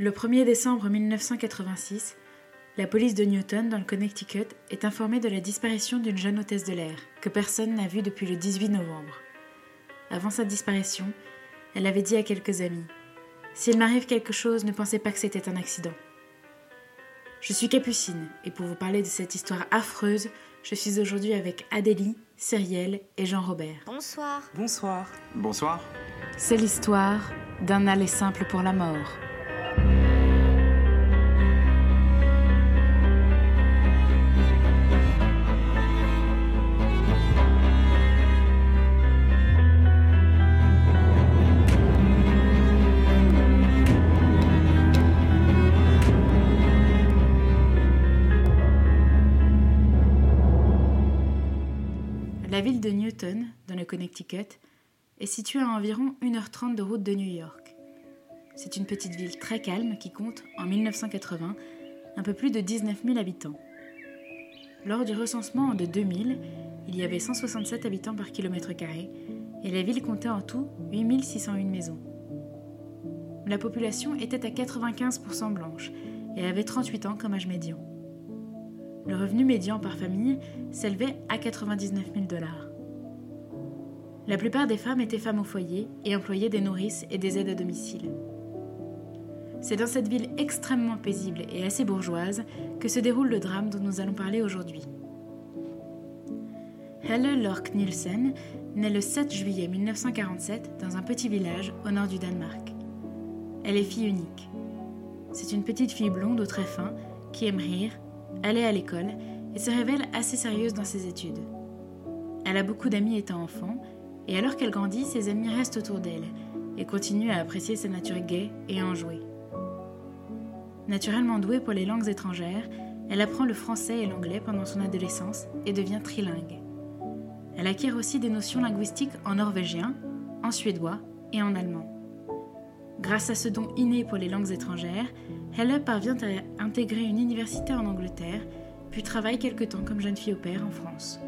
Le 1er décembre 1986, la police de Newton, dans le Connecticut, est informée de la disparition d'une jeune hôtesse de l'air, que personne n'a vue depuis le 18 novembre. Avant sa disparition, elle avait dit à quelques amis S'il m'arrive quelque chose, ne pensez pas que c'était un accident. Je suis Capucine, et pour vous parler de cette histoire affreuse, je suis aujourd'hui avec Adélie, Cyrielle et Jean-Robert. Bonsoir. Bonsoir. Bonsoir. C'est l'histoire d'un aller simple pour la mort. Ville de Newton, dans le Connecticut, est située à environ 1h30 de route de New York. C'est une petite ville très calme qui compte, en 1980, un peu plus de 19 000 habitants. Lors du recensement de 2000, il y avait 167 habitants par kilomètre carré et la ville comptait en tout 8 601 maisons. La population était à 95% blanche et avait 38 ans comme âge médian. Le revenu médian par famille s'élevait à 99 000 dollars. La plupart des femmes étaient femmes au foyer et employaient des nourrices et des aides à domicile. C'est dans cette ville extrêmement paisible et assez bourgeoise que se déroule le drame dont nous allons parler aujourd'hui. Helle Lork Nielsen naît le 7 juillet 1947 dans un petit village au nord du Danemark. Elle est fille unique. C'est une petite fille blonde au très fin qui aime rire, aller à l'école et se révèle assez sérieuse dans ses études. Elle a beaucoup d'amis étant enfant, et alors qu'elle grandit, ses amis restent autour d'elle et continuent à apprécier sa nature gaie et à en jouer. Naturellement douée pour les langues étrangères, elle apprend le français et l'anglais pendant son adolescence et devient trilingue. Elle acquiert aussi des notions linguistiques en norvégien, en suédois et en allemand. Grâce à ce don inné pour les langues étrangères, Helle parvient à intégrer une université en Angleterre, puis travaille quelque temps comme jeune fille au père en France.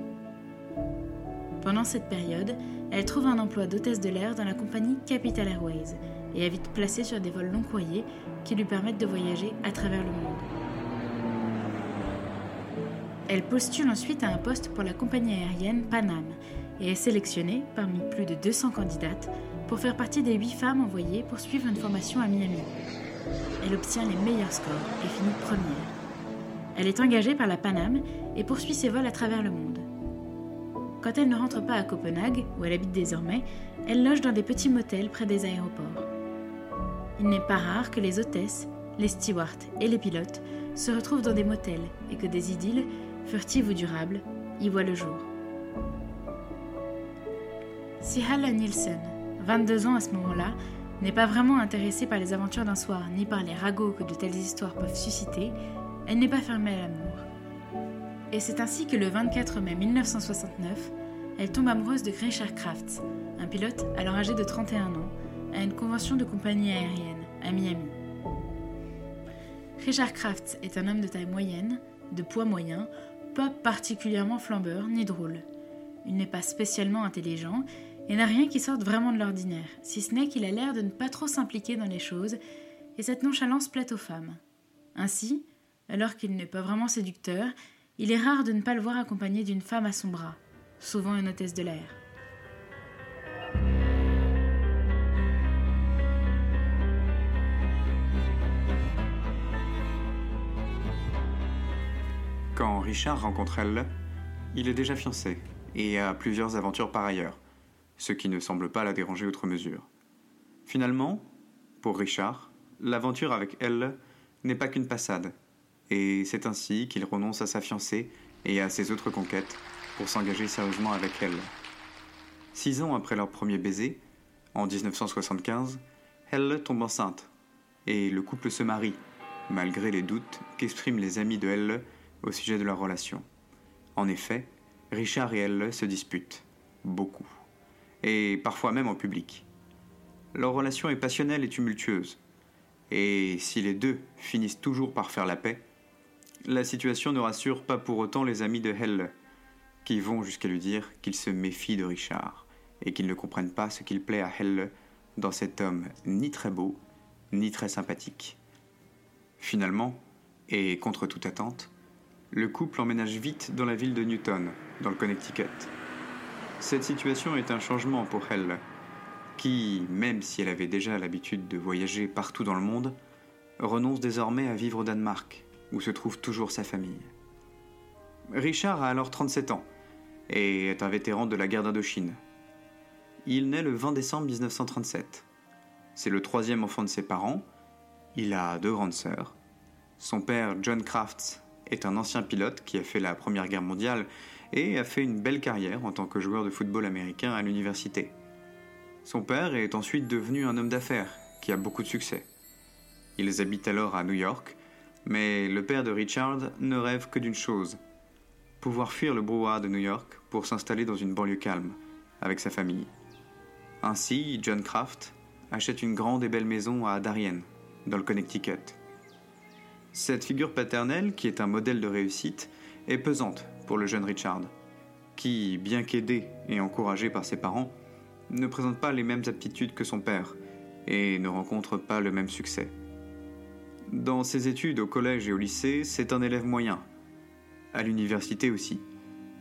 Pendant cette période, elle trouve un emploi d'hôtesse de l'air dans la compagnie Capital Airways et est vite placée sur des vols long courriers qui lui permettent de voyager à travers le monde. Elle postule ensuite à un poste pour la compagnie aérienne Pan Am et est sélectionnée parmi plus de 200 candidates pour faire partie des 8 femmes envoyées pour suivre une formation à Miami. Elle obtient les meilleurs scores et finit première. Elle est engagée par la Pan Am et poursuit ses vols à travers le monde. Quand elle ne rentre pas à Copenhague, où elle habite désormais, elle loge dans des petits motels près des aéroports. Il n'est pas rare que les hôtesses, les stewards et les pilotes se retrouvent dans des motels et que des idylles, furtives ou durables, y voient le jour. Si Halle Nielsen, 22 ans à ce moment-là, n'est pas vraiment intéressée par les aventures d'un soir ni par les ragots que de telles histoires peuvent susciter, elle n'est pas fermée à l'amour. Et c'est ainsi que le 24 mai 1969, elle tombe amoureuse de Richard Crafts, un pilote alors âgé de 31 ans, à une convention de compagnie aérienne à Miami. Richard Crafts est un homme de taille moyenne, de poids moyen, pas particulièrement flambeur ni drôle. Il n'est pas spécialement intelligent et n'a rien qui sorte vraiment de l'ordinaire, si ce n'est qu'il a l'air de ne pas trop s'impliquer dans les choses, et cette nonchalance plaît aux femmes. Ainsi, alors qu'il n'est pas vraiment séducteur, il est rare de ne pas le voir accompagné d'une femme à son bras, souvent une hôtesse de l'air. Quand Richard rencontre elle, il est déjà fiancé et a plusieurs aventures par ailleurs, ce qui ne semble pas la déranger outre mesure. Finalement, pour Richard, l'aventure avec elle n'est pas qu'une passade, et c'est ainsi qu'il renonce à sa fiancée et à ses autres conquêtes pour s'engager sérieusement avec elle. Six ans après leur premier baiser, en 1975, elle tombe enceinte, et le couple se marie, malgré les doutes qu'expriment les amis de elle au sujet de leur relation. En effet, Richard et elle se disputent, beaucoup, et parfois même en public. Leur relation est passionnelle et tumultueuse, et si les deux finissent toujours par faire la paix, la situation ne rassure pas pour autant les amis de Helle, qui vont jusqu'à lui dire qu'ils se méfient de Richard, et qu'ils ne comprennent pas ce qu'il plaît à Helle dans cet homme ni très beau, ni très sympathique, Finalement, et contre toute attente, le couple emménage vite dans la ville de Newton, dans le Connecticut. Cette situation est un changement pour elle, qui, même si elle avait déjà l'habitude de voyager partout dans le monde, renonce désormais à vivre au Danemark, où se trouve toujours sa famille. Richard a alors 37 ans et est un vétéran de la guerre d'Indochine. Il naît le 20 décembre 1937. C'est le troisième enfant de ses parents. Il a deux grandes sœurs. Son père, John Crafts, est un ancien pilote qui a fait la Première Guerre mondiale et a fait une belle carrière en tant que joueur de football américain à l'université. Son père est ensuite devenu un homme d'affaires qui a beaucoup de succès. Ils habitent alors à New York, mais le père de Richard ne rêve que d'une chose pouvoir fuir le brouhaha de New York pour s'installer dans une banlieue calme, avec sa famille. Ainsi, John Kraft achète une grande et belle maison à Darien, dans le Connecticut. Cette figure paternelle, qui est un modèle de réussite, est pesante pour le jeune Richard, qui, bien qu'aidé et encouragé par ses parents, ne présente pas les mêmes aptitudes que son père et ne rencontre pas le même succès. Dans ses études au collège et au lycée, c'est un élève moyen, à l'université aussi,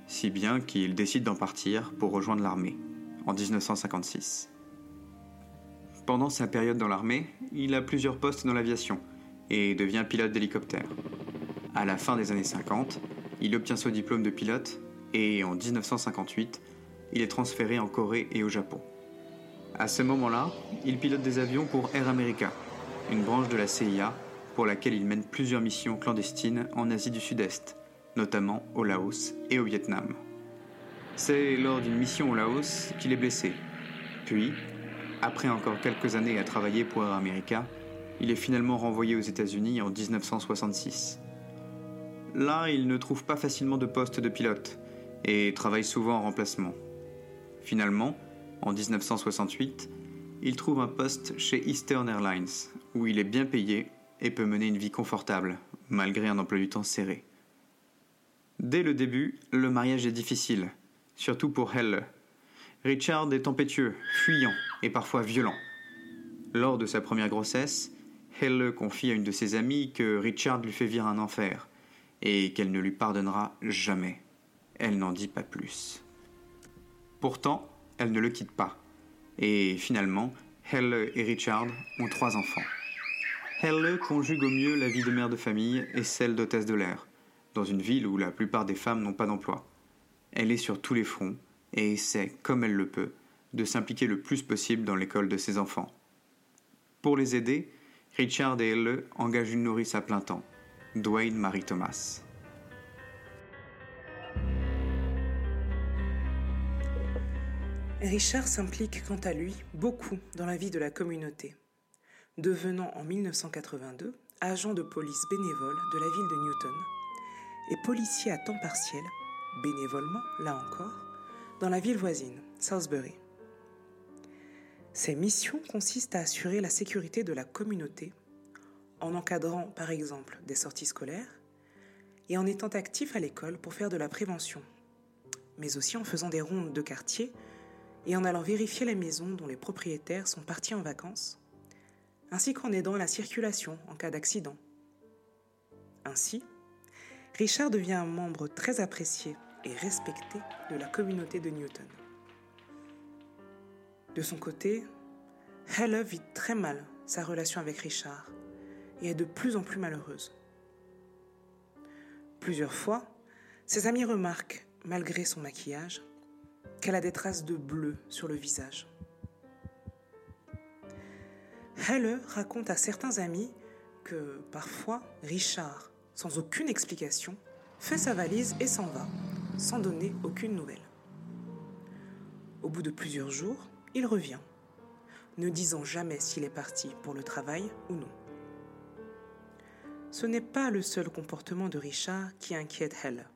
si bien qu'il décide d'en partir pour rejoindre l'armée en 1956. Pendant sa période dans l'armée, il a plusieurs postes dans l'aviation et devient pilote d'hélicoptère. À la fin des années 50, il obtient son diplôme de pilote et en 1958, il est transféré en Corée et au Japon. À ce moment-là, il pilote des avions pour Air America, une branche de la CIA pour laquelle il mène plusieurs missions clandestines en Asie du Sud-Est, notamment au Laos et au Vietnam. C'est lors d'une mission au Laos qu'il est blessé. Puis, après encore quelques années à travailler pour Air America, il est finalement renvoyé aux États-Unis en 1966. Là, il ne trouve pas facilement de poste de pilote et travaille souvent en remplacement. Finalement, en 1968, il trouve un poste chez Eastern Airlines, où il est bien payé et peut mener une vie confortable, malgré un emploi du temps serré. Dès le début, le mariage est difficile, surtout pour Helle. Richard est tempétueux, fuyant et parfois violent. Lors de sa première grossesse, Helle confie à une de ses amies que Richard lui fait vivre un enfer et qu'elle ne lui pardonnera jamais. Elle n'en dit pas plus. Pourtant, elle ne le quitte pas. Et finalement, Helle et Richard ont trois enfants. Helle conjugue au mieux la vie de mère de famille et celle d'hôtesse de l'air dans une ville où la plupart des femmes n'ont pas d'emploi. Elle est sur tous les fronts et essaie, comme elle le peut, de s'impliquer le plus possible dans l'école de ses enfants. Pour les aider, Richard et elle engagent une nourrice à plein temps, Dwayne Marie Thomas. Richard s'implique quant à lui beaucoup dans la vie de la communauté, devenant en 1982 agent de police bénévole de la ville de Newton et policier à temps partiel, bénévolement, là encore, dans la ville voisine, Salisbury. Ses missions consistent à assurer la sécurité de la communauté en encadrant par exemple des sorties scolaires et en étant actif à l'école pour faire de la prévention, mais aussi en faisant des rondes de quartier et en allant vérifier les maisons dont les propriétaires sont partis en vacances, ainsi qu'en aidant la circulation en cas d'accident. Ainsi, Richard devient un membre très apprécié et respecté de la communauté de Newton. De son côté, Helle vit très mal sa relation avec Richard et est de plus en plus malheureuse. Plusieurs fois, ses amis remarquent, malgré son maquillage, qu'elle a des traces de bleu sur le visage. Helle raconte à certains amis que parfois Richard sans aucune explication, fait sa valise et s'en va, sans donner aucune nouvelle. Au bout de plusieurs jours, il revient, ne disant jamais s'il est parti pour le travail ou non. Ce n'est pas le seul comportement de Richard qui inquiète Helle.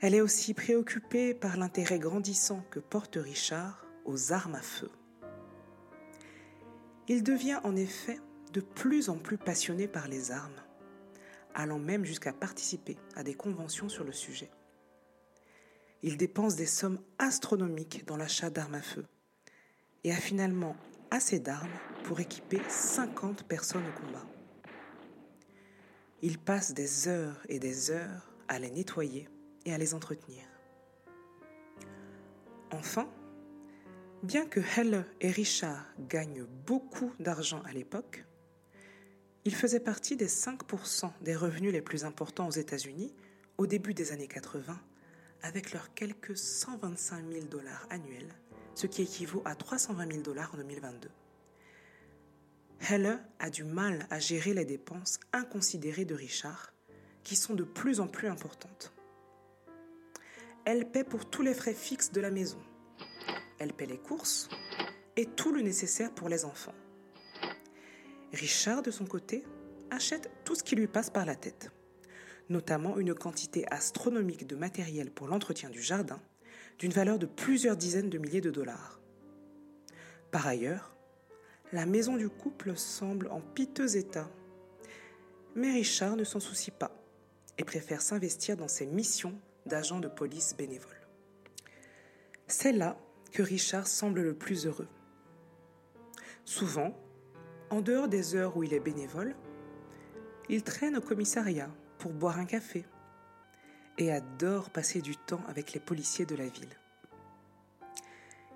Elle est aussi préoccupée par l'intérêt grandissant que porte Richard aux armes à feu. Il devient en effet de plus en plus passionné par les armes allant même jusqu'à participer à des conventions sur le sujet. Il dépense des sommes astronomiques dans l'achat d'armes à feu et a finalement assez d'armes pour équiper 50 personnes au combat. Il passe des heures et des heures à les nettoyer et à les entretenir. Enfin, bien que Helle et Richard gagnent beaucoup d'argent à l'époque, ils faisaient partie des 5% des revenus les plus importants aux États-Unis au début des années 80, avec leurs quelques 125 000 dollars annuels, ce qui équivaut à 320 000 dollars en 2022. Helle a du mal à gérer les dépenses inconsidérées de Richard, qui sont de plus en plus importantes. Elle paie pour tous les frais fixes de la maison. Elle paie les courses et tout le nécessaire pour les enfants. Richard, de son côté, achète tout ce qui lui passe par la tête, notamment une quantité astronomique de matériel pour l'entretien du jardin, d'une valeur de plusieurs dizaines de milliers de dollars. Par ailleurs, la maison du couple semble en piteux état. Mais Richard ne s'en soucie pas et préfère s'investir dans ses missions d'agent de police bénévole. C'est là que Richard semble le plus heureux. Souvent, en dehors des heures où il est bénévole, il traîne au commissariat pour boire un café et adore passer du temps avec les policiers de la ville.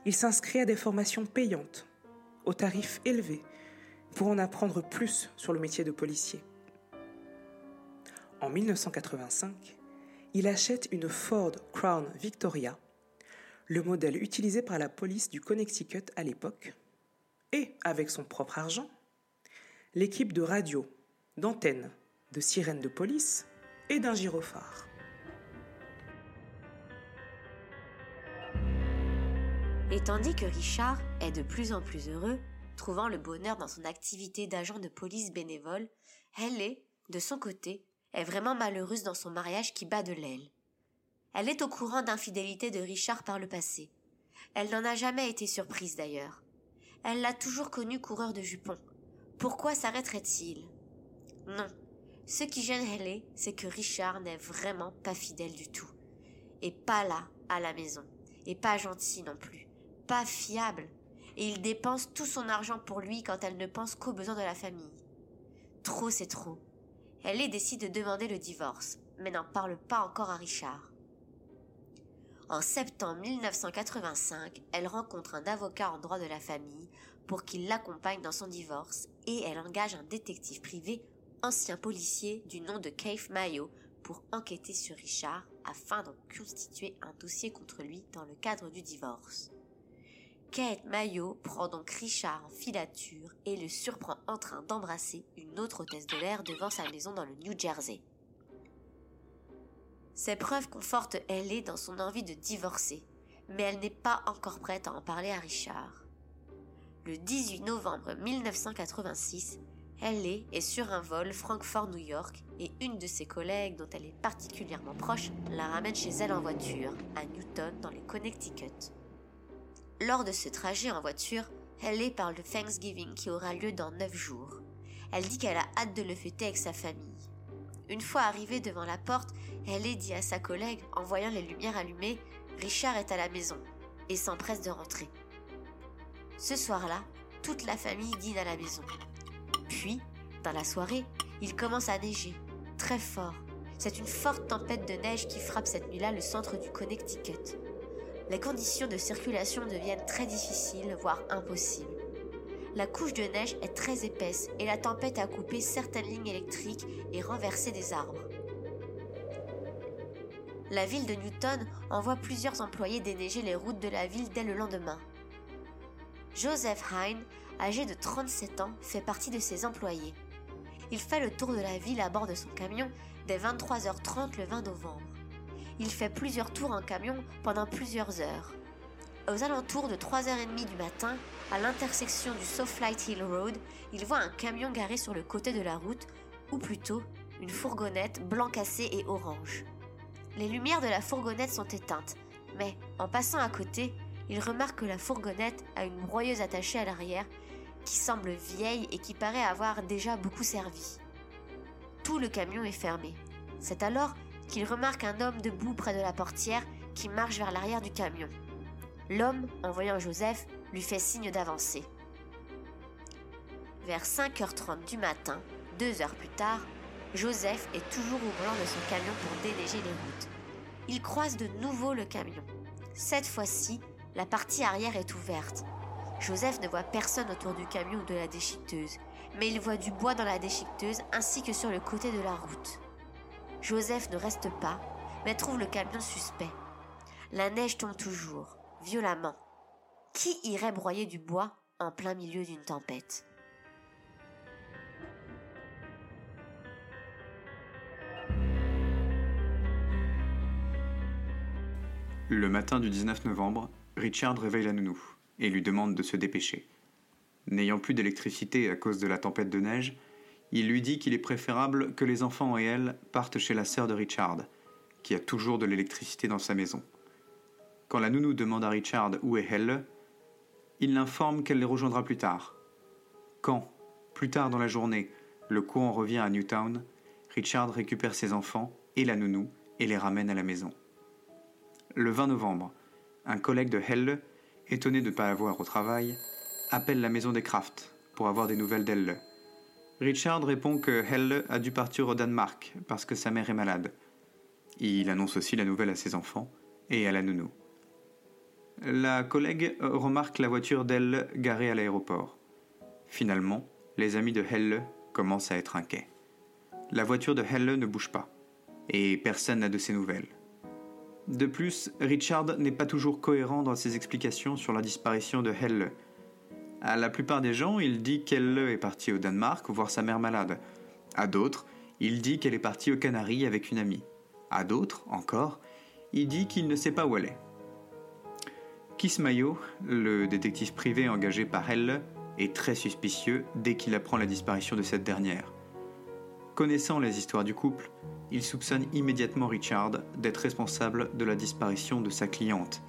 Il s'inscrit à des formations payantes, aux tarifs élevés, pour en apprendre plus sur le métier de policier. En 1985, il achète une Ford Crown Victoria, le modèle utilisé par la police du Connecticut à l'époque, et, avec son propre argent, l'équipe de radio, d'antennes, de sirènes de police et d'un gyrophare. Et tandis que Richard est de plus en plus heureux, trouvant le bonheur dans son activité d'agent de police bénévole, elle de son côté, est vraiment malheureuse dans son mariage qui bat de l'aile. Elle est au courant d'infidélité de Richard par le passé. Elle n'en a jamais été surprise d'ailleurs. Elle l'a toujours connu coureur de jupons. Pourquoi s'arrêterait-il? Non. Ce qui gêne Haley, c'est que Richard n'est vraiment pas fidèle du tout. Et pas là, à la maison. Et pas gentil non plus fiable, et il dépense tout son argent pour lui quand elle ne pense qu'aux besoins de la famille. Trop c'est trop. Elle décide de demander le divorce, mais n'en parle pas encore à Richard. En septembre 1985, elle rencontre un avocat en droit de la famille pour qu'il l'accompagne dans son divorce et elle engage un détective privé, ancien policier du nom de Keith Mayo, pour enquêter sur Richard afin d'en constituer un dossier contre lui dans le cadre du divorce. Kate Mayo prend donc Richard en filature et le surprend en train d'embrasser une autre hôtesse de l'air devant sa maison dans le New Jersey. Ces preuves confortent Ellie dans son envie de divorcer, mais elle n'est pas encore prête à en parler à Richard. Le 18 novembre 1986, Ellie est sur un vol Francfort-New York et une de ses collègues dont elle est particulièrement proche la ramène chez elle en voiture, à Newton dans les Connecticut. Lors de ce trajet en voiture, Haley parle de Thanksgiving qui aura lieu dans neuf jours. Elle dit qu'elle a hâte de le fêter avec sa famille. Une fois arrivée devant la porte, Haley dit à sa collègue, en voyant les lumières allumées, Richard est à la maison et s'empresse de rentrer. Ce soir-là, toute la famille dîne à la maison. Puis, dans la soirée, il commence à neiger, très fort. C'est une forte tempête de neige qui frappe cette nuit-là le centre du Connecticut les conditions de circulation deviennent très difficiles, voire impossibles. La couche de neige est très épaisse et la tempête a coupé certaines lignes électriques et renversé des arbres. La ville de Newton envoie plusieurs employés déneiger les routes de la ville dès le lendemain. Joseph Hine, âgé de 37 ans, fait partie de ces employés. Il fait le tour de la ville à bord de son camion dès 23h30 le 20 novembre il fait plusieurs tours en camion pendant plusieurs heures. Aux alentours de 3h30 du matin, à l'intersection du Softlight Hill Road, il voit un camion garé sur le côté de la route, ou plutôt une fourgonnette blanc cassé et orange. Les lumières de la fourgonnette sont éteintes, mais en passant à côté, il remarque que la fourgonnette a une broyeuse attachée à l'arrière qui semble vieille et qui paraît avoir déjà beaucoup servi. Tout le camion est fermé. C'est alors qu'il remarque un homme debout près de la portière qui marche vers l'arrière du camion. L'homme, en voyant Joseph, lui fait signe d'avancer. Vers 5h30 du matin, deux heures plus tard, Joseph est toujours au volant de son camion pour déneiger les routes. Il croise de nouveau le camion. Cette fois-ci, la partie arrière est ouverte. Joseph ne voit personne autour du camion ou de la déchiqueteuse, mais il voit du bois dans la déchiqueteuse ainsi que sur le côté de la route. Joseph ne reste pas, mais trouve le camion suspect. La neige tombe toujours, violemment. Qui irait broyer du bois en plein milieu d'une tempête? Le matin du 19 novembre, Richard réveille la nounou et lui demande de se dépêcher. N'ayant plus d'électricité à cause de la tempête de neige, il lui dit qu'il est préférable que les enfants et elle partent chez la sœur de Richard, qui a toujours de l'électricité dans sa maison. Quand la nounou demande à Richard où est Helle, il l'informe qu'elle les rejoindra plus tard. Quand, plus tard dans la journée, le courant revient à Newtown, Richard récupère ses enfants et la nounou et les ramène à la maison. Le 20 novembre, un collègue de Helle, étonné de ne pas la voir au travail, appelle la maison des Kraft pour avoir des nouvelles d'elle. Richard répond que Helle a dû partir au Danemark parce que sa mère est malade. Il annonce aussi la nouvelle à ses enfants et à la nounou. La collègue remarque la voiture d'elle garée à l'aéroport. Finalement, les amis de Helle commencent à être inquiets. La voiture de Helle ne bouge pas, et personne n'a de ses nouvelles. De plus, Richard n'est pas toujours cohérent dans ses explications sur la disparition de Helle. À la plupart des gens, il dit qu'elle est partie au Danemark voir sa mère malade. À d'autres, il dit qu'elle est partie aux Canaries avec une amie. À d'autres, encore, il dit qu'il ne sait pas où elle est. Kismayo, le détective privé engagé par elle, est très suspicieux dès qu'il apprend la disparition de cette dernière. Connaissant les histoires du couple, il soupçonne immédiatement Richard d'être responsable de la disparition de sa cliente.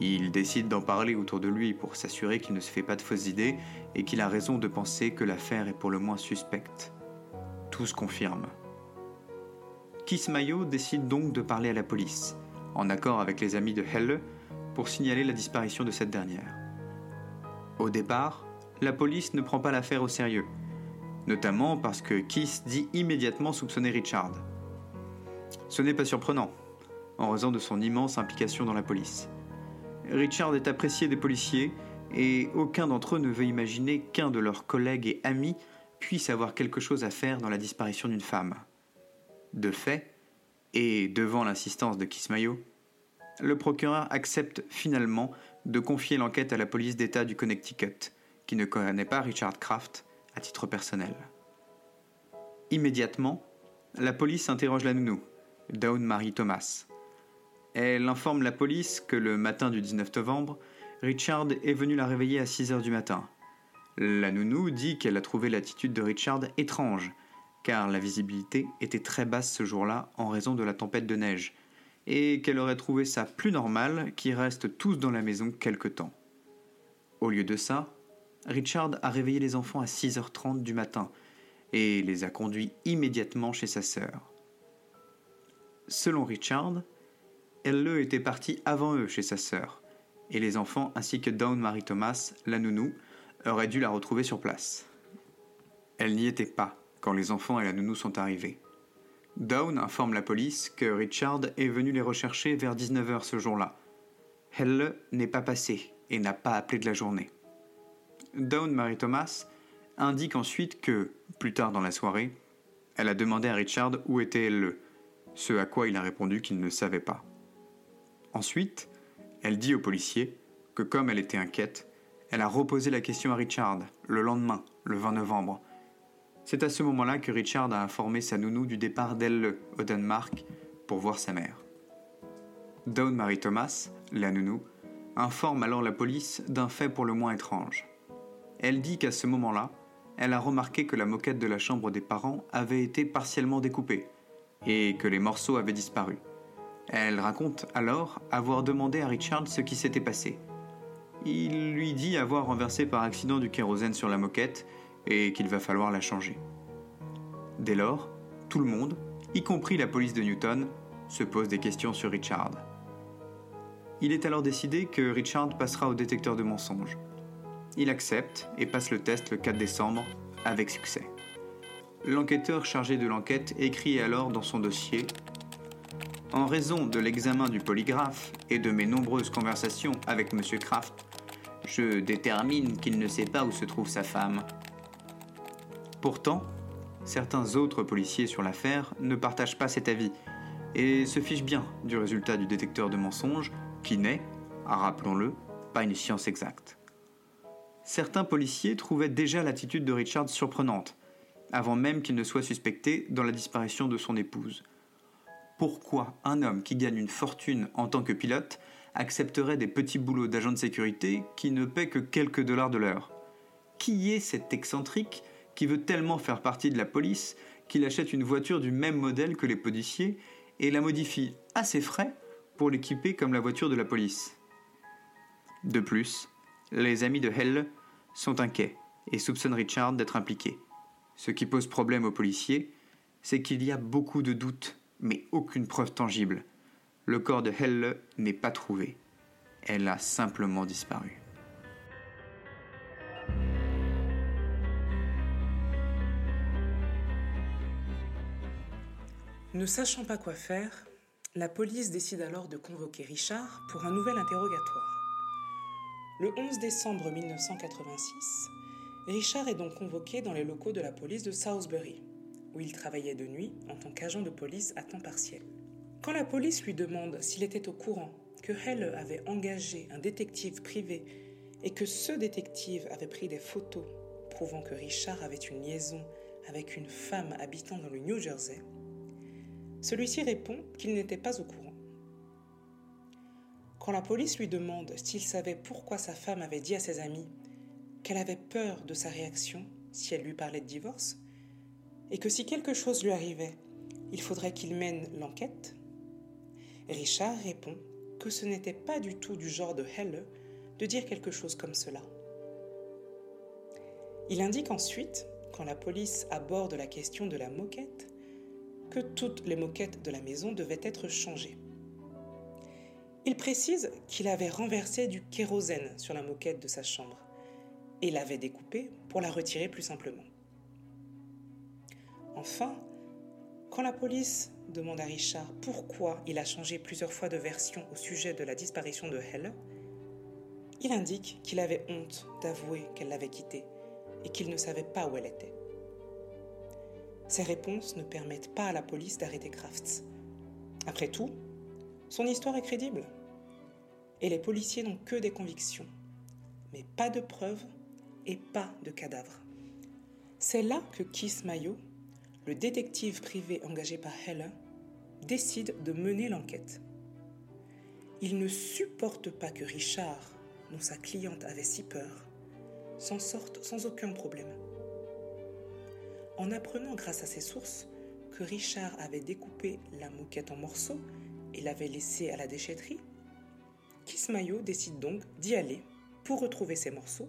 Il décide d'en parler autour de lui pour s'assurer qu'il ne se fait pas de fausses idées et qu'il a raison de penser que l'affaire est pour le moins suspecte. Tout se confirme. Kismayo décide donc de parler à la police, en accord avec les amis de Helle, pour signaler la disparition de cette dernière. Au départ, la police ne prend pas l'affaire au sérieux, notamment parce que Kiss dit immédiatement soupçonner Richard. Ce n'est pas surprenant, en raison de son immense implication dans la police. Richard est apprécié des policiers et aucun d'entre eux ne veut imaginer qu'un de leurs collègues et amis puisse avoir quelque chose à faire dans la disparition d'une femme. De fait, et devant l'insistance de Kismayo, le procureur accepte finalement de confier l'enquête à la police d'État du Connecticut, qui ne connaît pas Richard Kraft à titre personnel. Immédiatement, la police interroge la nounou, Dawn Marie Thomas. Elle informe la police que le matin du 19 novembre, Richard est venu la réveiller à 6 heures du matin. La nounou dit qu'elle a trouvé l'attitude de Richard étrange, car la visibilité était très basse ce jour-là en raison de la tempête de neige, et qu'elle aurait trouvé ça plus normal qu'ils restent tous dans la maison quelque temps. Au lieu de ça, Richard a réveillé les enfants à 6h30 du matin et les a conduits immédiatement chez sa sœur. Selon Richard, elle était partie avant eux chez sa sœur, et les enfants ainsi que Dawn Marie Thomas, la nounou, auraient dû la retrouver sur place. Elle n'y était pas quand les enfants et la nounou sont arrivés. Dawn informe la police que Richard est venu les rechercher vers 19h ce jour-là. Elle n'est pas passée et n'a pas appelé de la journée. Dawn Marie Thomas indique ensuite que, plus tard dans la soirée, elle a demandé à Richard où était elle, ce à quoi il a répondu qu'il ne savait pas. Ensuite, elle dit au policier que comme elle était inquiète, elle a reposé la question à Richard le lendemain, le 20 novembre, c'est à ce moment-là que Richard a informé sa nounou du départ d'elle au Danemark pour voir sa mère. Dawn Marie Thomas, la nounou, informe alors la police d'un fait pour le moins étrange. Elle dit qu'à ce moment-là, elle a remarqué que la moquette de la chambre des parents avait été partiellement découpée et que les morceaux avaient disparu. Elle raconte alors avoir demandé à Richard ce qui s'était passé. Il lui dit avoir renversé par accident du kérosène sur la moquette et qu'il va falloir la changer. Dès lors, tout le monde, y compris la police de Newton, se pose des questions sur Richard. Il est alors décidé que Richard passera au détecteur de mensonges. Il accepte et passe le test le 4 décembre avec succès. L'enquêteur chargé de l'enquête écrit alors dans son dossier En raison de l'examen du polygraphe et de mes nombreuses conversations avec M. Kraft, je détermine qu'il ne sait pas où se trouve sa femme. Pourtant, certains autres policiers sur l'affaire ne partagent pas cet avis et se fichent bien du résultat du détecteur de mensonges qui n'est, rappelons-le, pas une science exacte. Certains policiers trouvaient déjà l'attitude de Richard surprenante, avant même qu'il ne soit suspecté dans la disparition de son épouse. Pourquoi un homme qui gagne une fortune en tant que pilote accepterait des petits boulots d'agent de sécurité qui ne paient que quelques dollars de l'heure? Qui est cet excentrique qui veut tellement faire partie de la police qu'il achète une voiture du même modèle que les policiers et la modifie à ses frais pour l'équiper comme la voiture de la police? De plus, les amis de Hell sont inquiets et soupçonnent Richard d'être impliqué. Ce qui pose problème aux policiers, c'est qu'il y a beaucoup de doutes, mais aucune preuve tangible. Le corps de Helle n'est pas trouvé. Elle a simplement disparu. Ne sachant pas quoi faire, la police décide alors de convoquer Richard pour un nouvel interrogatoire. Le 11 décembre 1986, Richard est donc convoqué dans les locaux de la police de Salisbury, où il travaillait de nuit en tant qu'agent de police à temps partiel. Quand la police lui demande s'il était au courant que Helle avait engagé un détective privé et que ce détective avait pris des photos prouvant que Richard avait une liaison avec une femme habitant dans le New Jersey, celui-ci répond qu'il n'était pas au courant. Quand la police lui demande s'il savait pourquoi sa femme avait dit à ses amis qu'elle avait peur de sa réaction si elle lui parlait de divorce, et que si quelque chose lui arrivait, il faudrait qu'il mène l'enquête, Richard répond que ce n'était pas du tout du genre de Helle de dire quelque chose comme cela. Il indique ensuite, quand la police aborde la question de la moquette, que toutes les moquettes de la maison devaient être changées. Il précise qu'il avait renversé du kérosène sur la moquette de sa chambre et l'avait découpée pour la retirer plus simplement. Enfin, quand la police demande à Richard pourquoi il a changé plusieurs fois de version au sujet de la disparition de Helle, il indique qu'il avait honte d'avouer qu'elle l'avait quittée et qu'il ne savait pas où elle était. Ces réponses ne permettent pas à la police d'arrêter Crafts. Après tout, son histoire est crédible. Et les policiers n'ont que des convictions, mais pas de preuves et pas de cadavre. C'est là que Keith Mayo, le détective privé engagé par Helen, décide de mener l'enquête. Il ne supporte pas que Richard, dont sa cliente avait si peur, s'en sorte sans aucun problème. En apprenant grâce à ses sources que Richard avait découpé la moquette en morceaux et l'avait laissée à la déchetterie, Kismayo décide donc d'y aller pour retrouver ces morceaux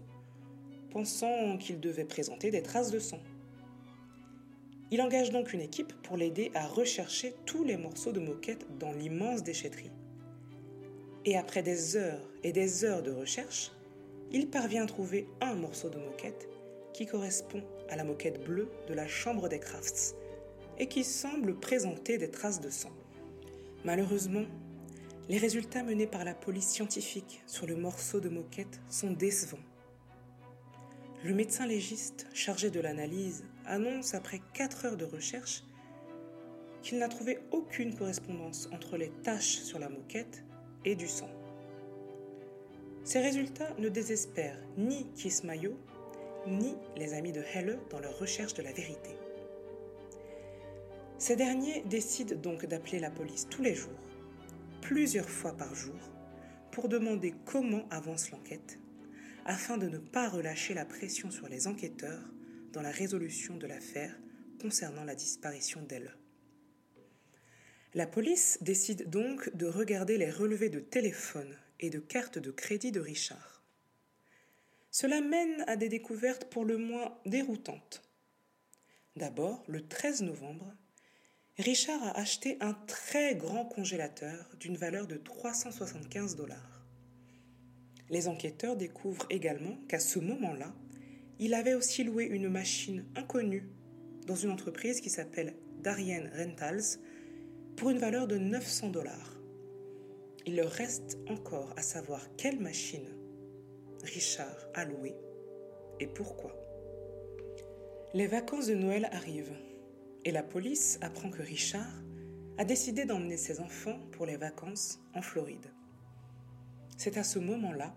pensant qu'il devait présenter des traces de sang. Il engage donc une équipe pour l'aider à rechercher tous les morceaux de moquette dans l'immense déchetterie. Et après des heures et des heures de recherche, il parvient à trouver un morceau de moquette qui correspond à la moquette bleue de la chambre des Crafts et qui semble présenter des traces de sang. Malheureusement, les résultats menés par la police scientifique sur le morceau de moquette sont décevants. Le médecin légiste chargé de l'analyse annonce après 4 heures de recherche qu'il n'a trouvé aucune correspondance entre les taches sur la moquette et du sang. Ces résultats ne désespèrent ni Kismayo ni les amis de Helle dans leur recherche de la vérité. Ces derniers décident donc d'appeler la police tous les jours, plusieurs fois par jour, pour demander comment avance l'enquête afin de ne pas relâcher la pression sur les enquêteurs dans la résolution de l'affaire concernant la disparition d'elle. La police décide donc de regarder les relevés de téléphone et de cartes de crédit de Richard. Cela mène à des découvertes pour le moins déroutantes. D'abord, le 13 novembre, Richard a acheté un très grand congélateur d'une valeur de 375 dollars. Les enquêteurs découvrent également qu'à ce moment-là, il avait aussi loué une machine inconnue dans une entreprise qui s'appelle Darien Rentals pour une valeur de 900 dollars. Il leur reste encore à savoir quelle machine Richard a louée et pourquoi. Les vacances de Noël arrivent et la police apprend que Richard a décidé d'emmener ses enfants pour les vacances en Floride. C'est à ce moment-là,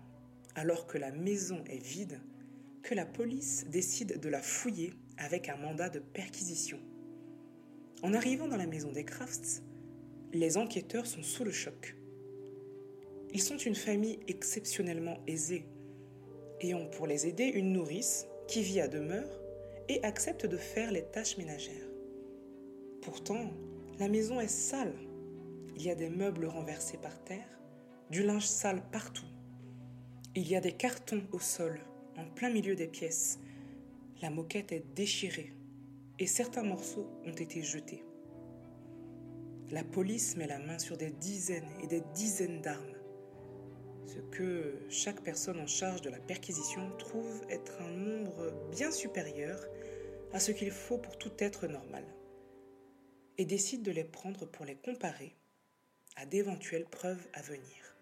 alors que la maison est vide, que la police décide de la fouiller avec un mandat de perquisition. En arrivant dans la maison des Crafts, les enquêteurs sont sous le choc. Ils sont une famille exceptionnellement aisée et ont pour les aider une nourrice qui vit à demeure et accepte de faire les tâches ménagères. Pourtant, la maison est sale. Il y a des meubles renversés par terre, du linge sale partout. Il y a des cartons au sol, en plein milieu des pièces. La moquette est déchirée et certains morceaux ont été jetés. La police met la main sur des dizaines et des dizaines d'armes, ce que chaque personne en charge de la perquisition trouve être un nombre bien supérieur à ce qu'il faut pour tout être normal, et décide de les prendre pour les comparer à d'éventuelles preuves à venir.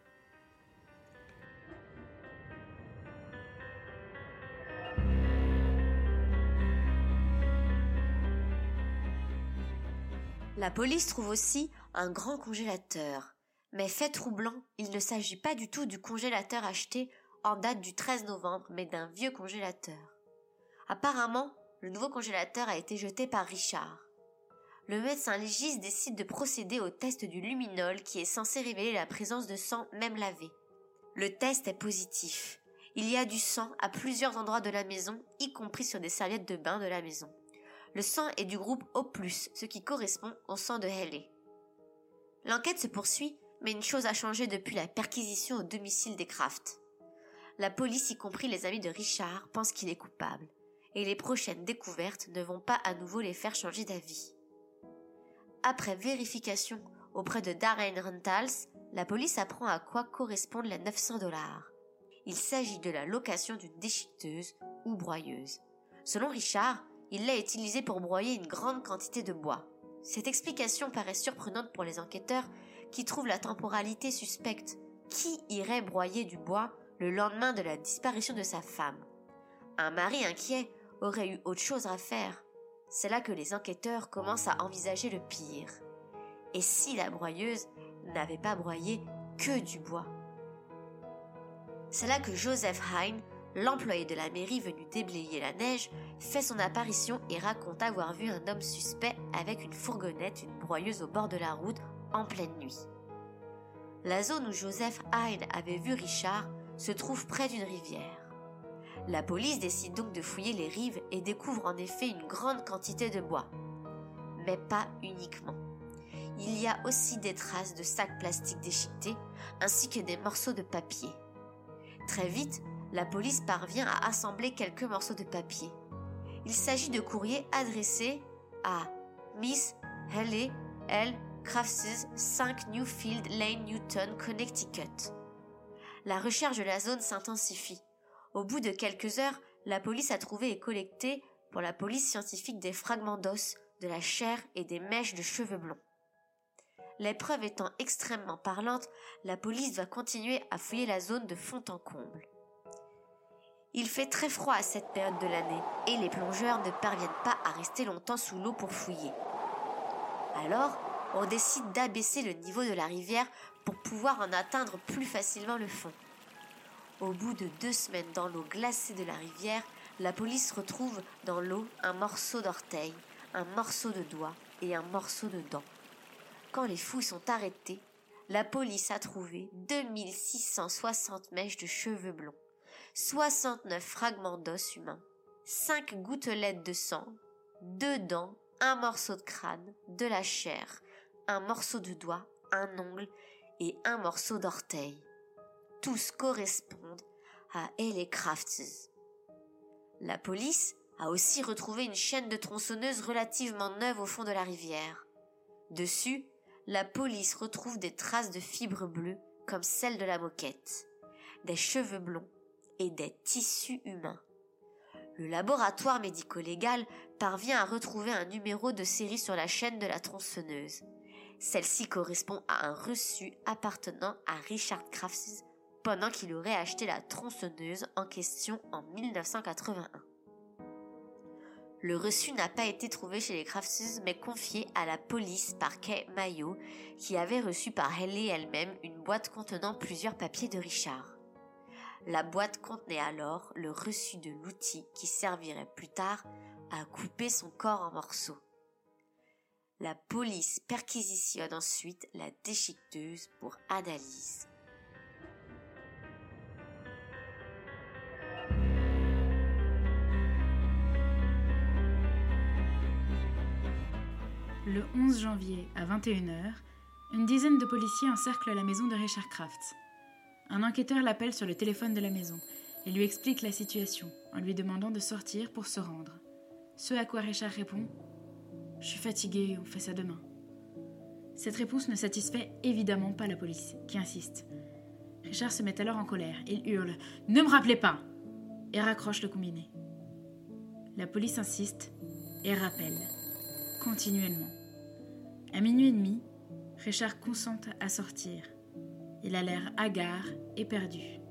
La police trouve aussi un grand congélateur. Mais fait troublant, il ne s'agit pas du tout du congélateur acheté en date du 13 novembre, mais d'un vieux congélateur. Apparemment, le nouveau congélateur a été jeté par Richard. Le médecin légiste décide de procéder au test du luminol qui est censé révéler la présence de sang même lavé. Le test est positif. Il y a du sang à plusieurs endroits de la maison, y compris sur des serviettes de bain de la maison. Le sang est du groupe O+, ce qui correspond au sang de Haley. L'enquête se poursuit, mais une chose a changé depuis la perquisition au domicile des Kraft. La police, y compris les amis de Richard, pense qu'il est coupable et les prochaines découvertes ne vont pas à nouveau les faire changer d'avis. Après vérification auprès de Darren Rentals, la police apprend à quoi correspondent les 900 dollars. Il s'agit de la location d'une déchiqueteuse ou broyeuse. Selon Richard, il l'a utilisée pour broyer une grande quantité de bois. Cette explication paraît surprenante pour les enquêteurs qui trouvent la temporalité suspecte. Qui irait broyer du bois le lendemain de la disparition de sa femme? Un mari inquiet aurait eu autre chose à faire. C'est là que les enquêteurs commencent à envisager le pire. Et si la broyeuse n'avait pas broyé que du bois? C'est là que Joseph Hine, l'employé de la mairie venu déblayer la neige, fait son apparition et raconte avoir vu un homme suspect avec une fourgonnette, une broyeuse au bord de la route en pleine nuit. La zone où Joseph Hine avait vu Richard se trouve près d'une rivière. La police décide donc de fouiller les rives et découvre en effet une grande quantité de bois. Mais pas uniquement. Il y a aussi des traces de sacs plastiques déchiquetés ainsi que des morceaux de papier. Très vite, la police parvient à assembler quelques morceaux de papier. Il s'agit de courriers adressés à Miss Haley L. Crafts 5 Newfield Lane, Newton, Connecticut. La recherche de la zone s'intensifie. Au bout de quelques heures, la police a trouvé et collecté pour la police scientifique des fragments d'os, de la chair et des mèches de cheveux blonds. Les preuves étant extrêmement parlantes, la police va continuer à fouiller la zone de fond en comble. Il fait très froid à cette période de l'année et les plongeurs ne parviennent pas à rester longtemps sous l'eau pour fouiller. Alors, on décide d'abaisser le niveau de la rivière pour pouvoir en atteindre plus facilement le fond. Au bout de deux semaines dans l'eau glacée de la rivière, la police retrouve dans l'eau un morceau d'orteil, un morceau de doigt et un morceau de dent. Quand les fous sont arrêtés, la police a trouvé 2660 mèches de cheveux blonds, 69 fragments d'os humains, 5 gouttelettes de sang, deux dents, un morceau de crâne, de la chair, un morceau de doigt, un ongle et un morceau d'orteil tous correspondent à Ellie Crafts. La police a aussi retrouvé une chaîne de tronçonneuses relativement neuve au fond de la rivière. Dessus, la police retrouve des traces de fibres bleues comme celles de la moquette, des cheveux blonds et des tissus humains. Le laboratoire médico-légal parvient à retrouver un numéro de série sur la chaîne de la tronçonneuse. Celle-ci correspond à un reçu appartenant à Richard Crafts pendant qu'il aurait acheté la tronçonneuse en question en 1981. Le reçu n'a pas été trouvé chez les Crafts mais confié à la police par Kay Mayo qui avait reçu par Haley elle-même une boîte contenant plusieurs papiers de Richard. La boîte contenait alors le reçu de l'outil qui servirait plus tard à couper son corps en morceaux. La police perquisitionne ensuite la déchiqueteuse pour analyse. Le 11 janvier à 21h, une dizaine de policiers encerclent la maison de Richard Crafts. Un enquêteur l'appelle sur le téléphone de la maison et lui explique la situation en lui demandant de sortir pour se rendre. Ce à quoi Richard répond Je suis fatigué, on fait ça demain. Cette réponse ne satisfait évidemment pas la police, qui insiste. Richard se met alors en colère. Il hurle Ne me rappelez pas et raccroche le combiné. La police insiste et rappelle, continuellement. À minuit et demi, Richard consent à sortir. Il a l'air hagard et perdu.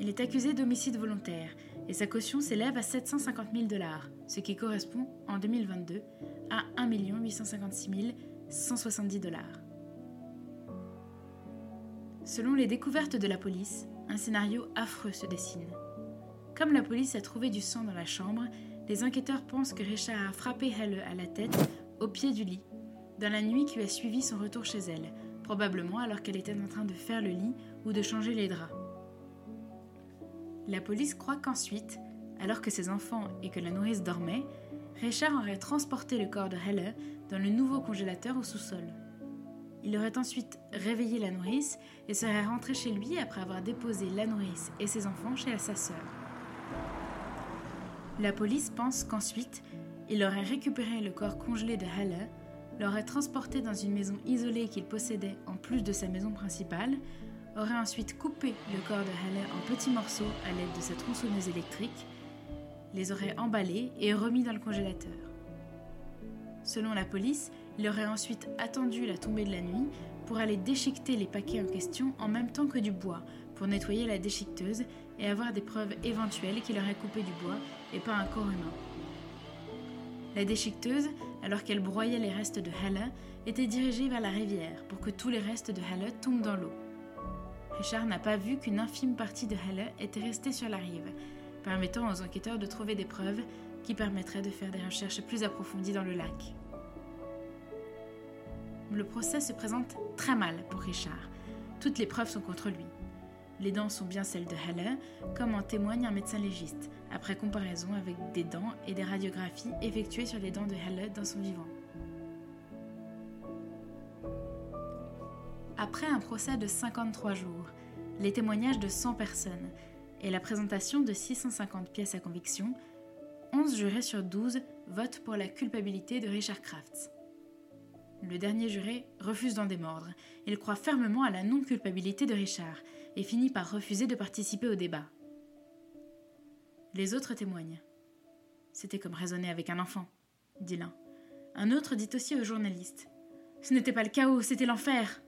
Il est accusé d'homicide volontaire et sa caution s'élève à 750 000 dollars, ce qui correspond en 2022 à 1 856 170 dollars. Selon les découvertes de la police, un scénario affreux se dessine. Comme la police a trouvé du sang dans la chambre, les enquêteurs pensent que Richard a frappé Helle à la tête, au pied du lit, dans la nuit qui a suivi son retour chez elle, probablement alors qu'elle était en train de faire le lit ou de changer les draps. La police croit qu'ensuite, alors que ses enfants et que la nourrice dormaient, Richard aurait transporté le corps de Heller dans le nouveau congélateur au sous-sol. Il aurait ensuite réveillé la nourrice et serait rentré chez lui après avoir déposé la nourrice et ses enfants chez sa sœur. La police pense qu'ensuite, il aurait récupéré le corps congelé de Heller l'aurait transporté dans une maison isolée qu'il possédait en plus de sa maison principale, aurait ensuite coupé le corps de Halle en petits morceaux à l'aide de sa tronçonneuse électrique, les aurait emballés et remis dans le congélateur. Selon la police, il aurait ensuite attendu la tombée de la nuit pour aller déchiqueter les paquets en question en même temps que du bois pour nettoyer la déchiqueteuse et avoir des preuves éventuelles qu'il aurait coupé du bois et pas un corps humain. La déchiqueteuse, alors qu'elle broyait les restes de Halle, était dirigée vers la rivière pour que tous les restes de Halle tombent dans l'eau. Richard n'a pas vu qu'une infime partie de Halle était restée sur la rive, permettant aux enquêteurs de trouver des preuves qui permettraient de faire des recherches plus approfondies dans le lac. Le procès se présente très mal pour Richard. Toutes les preuves sont contre lui. Les dents sont bien celles de Halle, comme en témoigne un médecin légiste, après comparaison avec des dents et des radiographies effectuées sur les dents de Halle dans son vivant. Après un procès de 53 jours, les témoignages de 100 personnes et la présentation de 650 pièces à conviction, 11 jurés sur 12 votent pour la culpabilité de Richard Crafts. Le dernier juré refuse d'en démordre. Il croit fermement à la non-culpabilité de Richard et finit par refuser de participer au débat. Les autres témoignent. C'était comme raisonner avec un enfant, dit l'un. Un autre dit aussi au journaliste. Ce n'était pas le chaos, c'était l'enfer.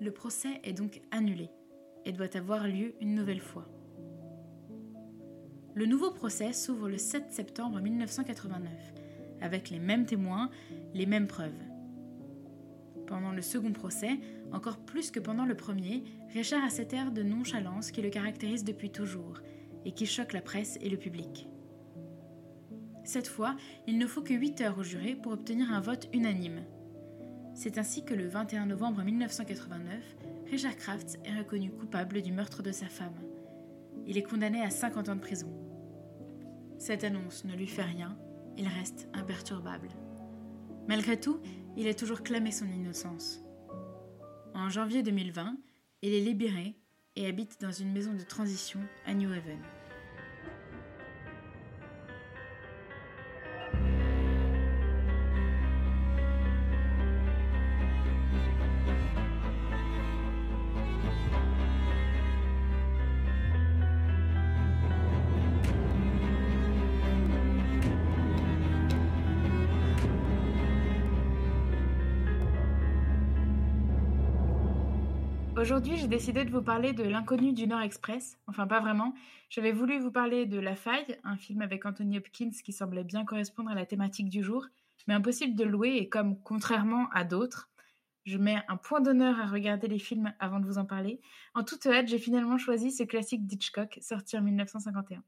Le procès est donc annulé et doit avoir lieu une nouvelle fois. Le nouveau procès s'ouvre le 7 septembre 1989, avec les mêmes témoins, les mêmes preuves. Pendant le second procès, encore plus que pendant le premier, Richard a cet air de nonchalance qui le caractérise depuis toujours et qui choque la presse et le public. Cette fois, il ne faut que 8 heures au juré pour obtenir un vote unanime. C'est ainsi que le 21 novembre 1989, Richard Crafts est reconnu coupable du meurtre de sa femme. Il est condamné à 50 ans de prison. Cette annonce ne lui fait rien, il reste imperturbable. Malgré tout, il a toujours clamé son innocence. En janvier 2020, il est libéré et habite dans une maison de transition à New Haven. Aujourd'hui, j'ai décidé de vous parler de L'inconnu du Nord Express. Enfin, pas vraiment. J'avais voulu vous parler de La Faille, un film avec Anthony Hopkins qui semblait bien correspondre à la thématique du jour, mais impossible de louer et comme, contrairement à d'autres, je mets un point d'honneur à regarder les films avant de vous en parler. En toute hâte, j'ai finalement choisi ce classique d'Hitchcock, sorti en 1951.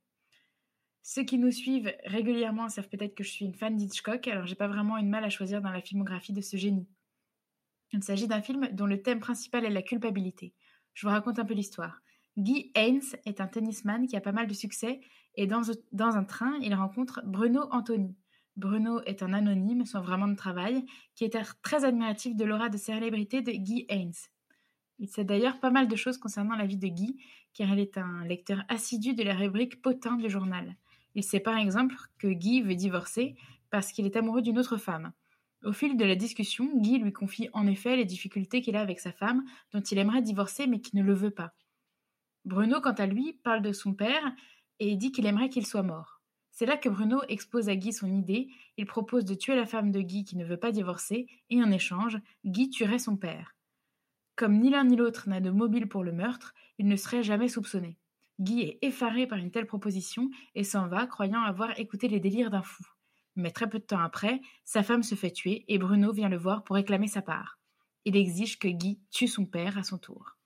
Ceux qui nous suivent régulièrement savent peut-être que je suis une fan d'Hitchcock, alors j'ai pas vraiment une mal à choisir dans la filmographie de ce génie. Il s'agit d'un film dont le thème principal est la culpabilité. Je vous raconte un peu l'histoire. Guy Haynes est un tennisman qui a pas mal de succès et dans, un train, il rencontre Bruno Anthony. Bruno est un anonyme sans vraiment de travail qui est très admiratif de l'aura de célébrité de Guy Haynes. Il sait d'ailleurs pas mal de choses concernant la vie de Guy, car il est un lecteur assidu de la rubrique Potin du journal. Il sait par exemple que Guy veut divorcer parce qu'il est amoureux d'une autre femme. Au fil de la discussion, Guy lui confie en effet les difficultés qu'il a avec sa femme, dont il aimerait divorcer mais qui ne le veut pas. Bruno, quant à lui, parle de son père et dit qu'il aimerait qu'il soit mort. C'est là que Bruno expose à Guy son idée. Il propose de tuer la femme de Guy qui ne veut pas divorcer, et en échange, Guy tuerait son père. Comme ni l'un ni l'autre n'a de mobile pour le meurtre, il ne serait jamais soupçonné. Guy est effaré par une telle proposition et s'en va, croyant avoir écouté les délires d'un fou. Mais très peu de temps après, sa femme se fait tuer et Bruno vient le voir pour réclamer sa part. Il exige que Guy tue son père à son tour.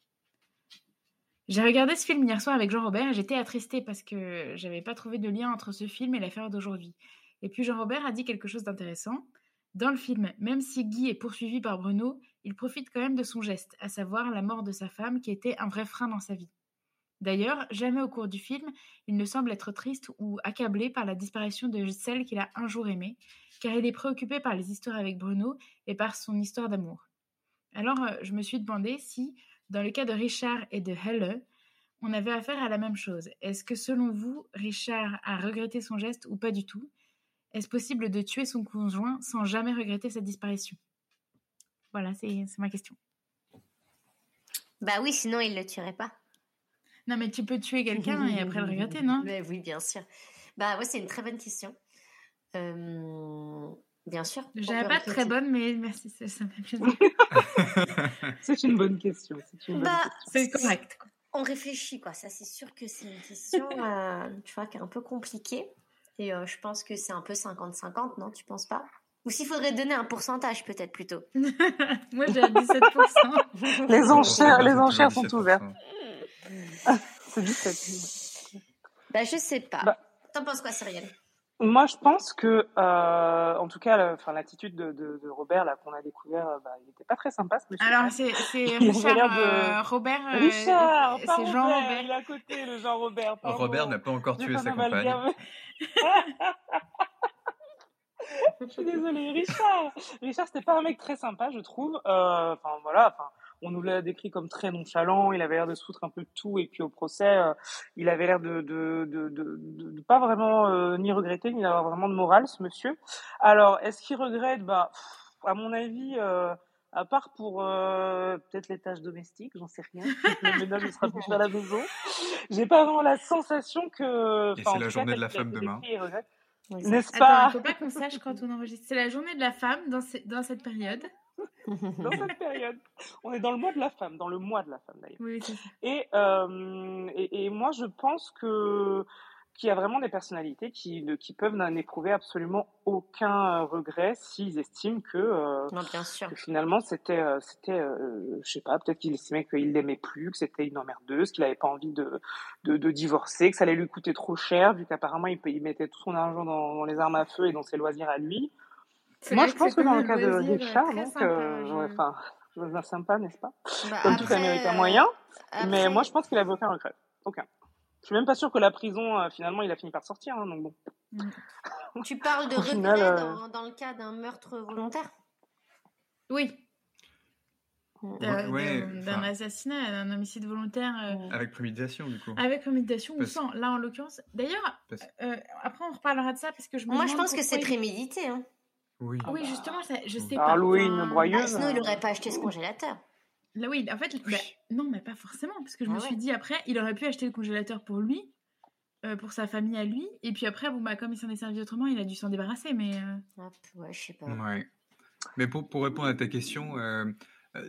J'ai regardé ce film hier soir avec Jean-Robert et j'étais attristée parce que j'avais pas trouvé de lien entre ce film et l'affaire d'aujourd'hui. Et puis Jean-Robert a dit quelque chose d'intéressant. Dans le film, même si Guy est poursuivi par Bruno, il profite quand même de son geste, à savoir la mort de sa femme qui était un vrai frein dans sa vie. D'ailleurs, jamais au cours du film, il ne semble être triste ou accablé par la disparition de celle qu'il a un jour aimée, car il est préoccupé par les histoires avec Bruno et par son histoire d'amour. Alors, euh, je me suis demandé si, dans le cas de Richard et de Helle, on avait affaire à la même chose. Est-ce que selon vous, Richard a regretté son geste ou pas du tout? Est-ce possible de tuer son conjoint sans jamais regretter sa disparition? Voilà, c'est ma question. Bah oui, sinon il ne le tuerait pas. Non, mais tu peux tuer quelqu'un et après le regretter, non? Mais Oui, bien sûr. Bah ouais, c'est une très bonne question. Euh, bien sûr. J'avais pas très bonne, mais merci, ça, ça c'est une bonne question. C'est bah, correct. On réfléchit, quoi. Ça, c'est sûr que c'est une question, euh, tu vois, qui est un peu compliquée. Et euh, je pense que c'est un peu 50-50, non? Tu penses pas? Ou s'il faudrait donner un pourcentage, peut-être plutôt Moi, j'ai 17%. les enchères, les enchères sont ouvertes. c'est 17. Bah, je sais pas. Bah, T'en penses quoi, Cyrielle? moi, je pense que, euh, en tout cas, enfin, l'attitude de, de, de, Robert là qu'on a découvert, euh, bah, il n'était pas très sympa. Ce monsieur Alors, c'est Richard de... Euh, Robert. Euh, Richard, c'est Jean Robert. Il est à côté, le Jean Robert. Robert n'a pas encore tué sa compagne. je suis désolée, Richard. Richard, c'était pas un mec très sympa, je trouve. Enfin, voilà. Enfin, on nous l'a décrit comme très nonchalant, il avait l'air de se foutre un peu de tout, et puis au procès, euh, il avait l'air de de, de, de, pas vraiment euh, ni regretter, ni d'avoir vraiment de morale, ce monsieur. Alors, est-ce qu'il regrette? Bah, à mon avis, euh, à part pour peut-être les tâches domestiques, j'en sais rien. le ménage ne sera plus à la maison. J'ai pas vraiment la sensation que. Et c'est la journée de la femme demain. N'est-ce pas? Il faut pas qu'on sache quand on enregistre. C'est la journée de la femme dans, dans cette période. dans cette période. On est dans le mois de la femme, dans le mois de la femme d'ailleurs. Oui, euh, et, et, moi, je pense que qu'il y a vraiment des personnalités qui, qui peuvent n'éprouver absolument aucun regret s'ils estiment que, euh, bien sûr. finalement c'était c'était je sais pas peut-être qu'il estimait qu'il l'aimait plus que c'était une emmerdeuse qu'il n'avait pas envie de, de, divorcer que ça allait lui coûter trop cher vu qu'apparemment il, il, mettait tout son argent dans, dans, les armes à feu et dans ses loisirs à lui moi, je pense que, dans le cas de Richard, donc, euh, enfin, je... sympa, n'est-ce pas? Bah, Comme tout Américain moyen. Mais moi, je pense qu'il avait aucun regret. Aucun. Je suis même pas sûr que la prison, euh, finalement, il a fini par sortir. Hein, donc bon. Mm. tu parles de regret euh, dans, dans, le cas d'un meurtre volontaire? Oui. D'un assassinat, d'un homicide volontaire. Avec préméditation, du coup. Avec préméditation ou sans. Là, en l'occurrence. D'ailleurs, après, on reparlera de ça parce que je Moi, je pense que c'est prémédité. Hein. Oui. oui, justement, je sais pas. Halloween, broyeuse. sinon, il n'aurait pas acheté ce congélateur. Là, oui, en fait, bah, non, mais pas forcément, parce que je ah me suis dit après, il aurait pu acheter le congélateur pour lui, euh, pour sa famille à lui, et puis après, bon, bah, comme il s'en est servi autrement, il a dû s'en débarrasser, mais. Euh, ouais, je sais pas. Ouais. Mais pour, pour répondre à ta question, euh,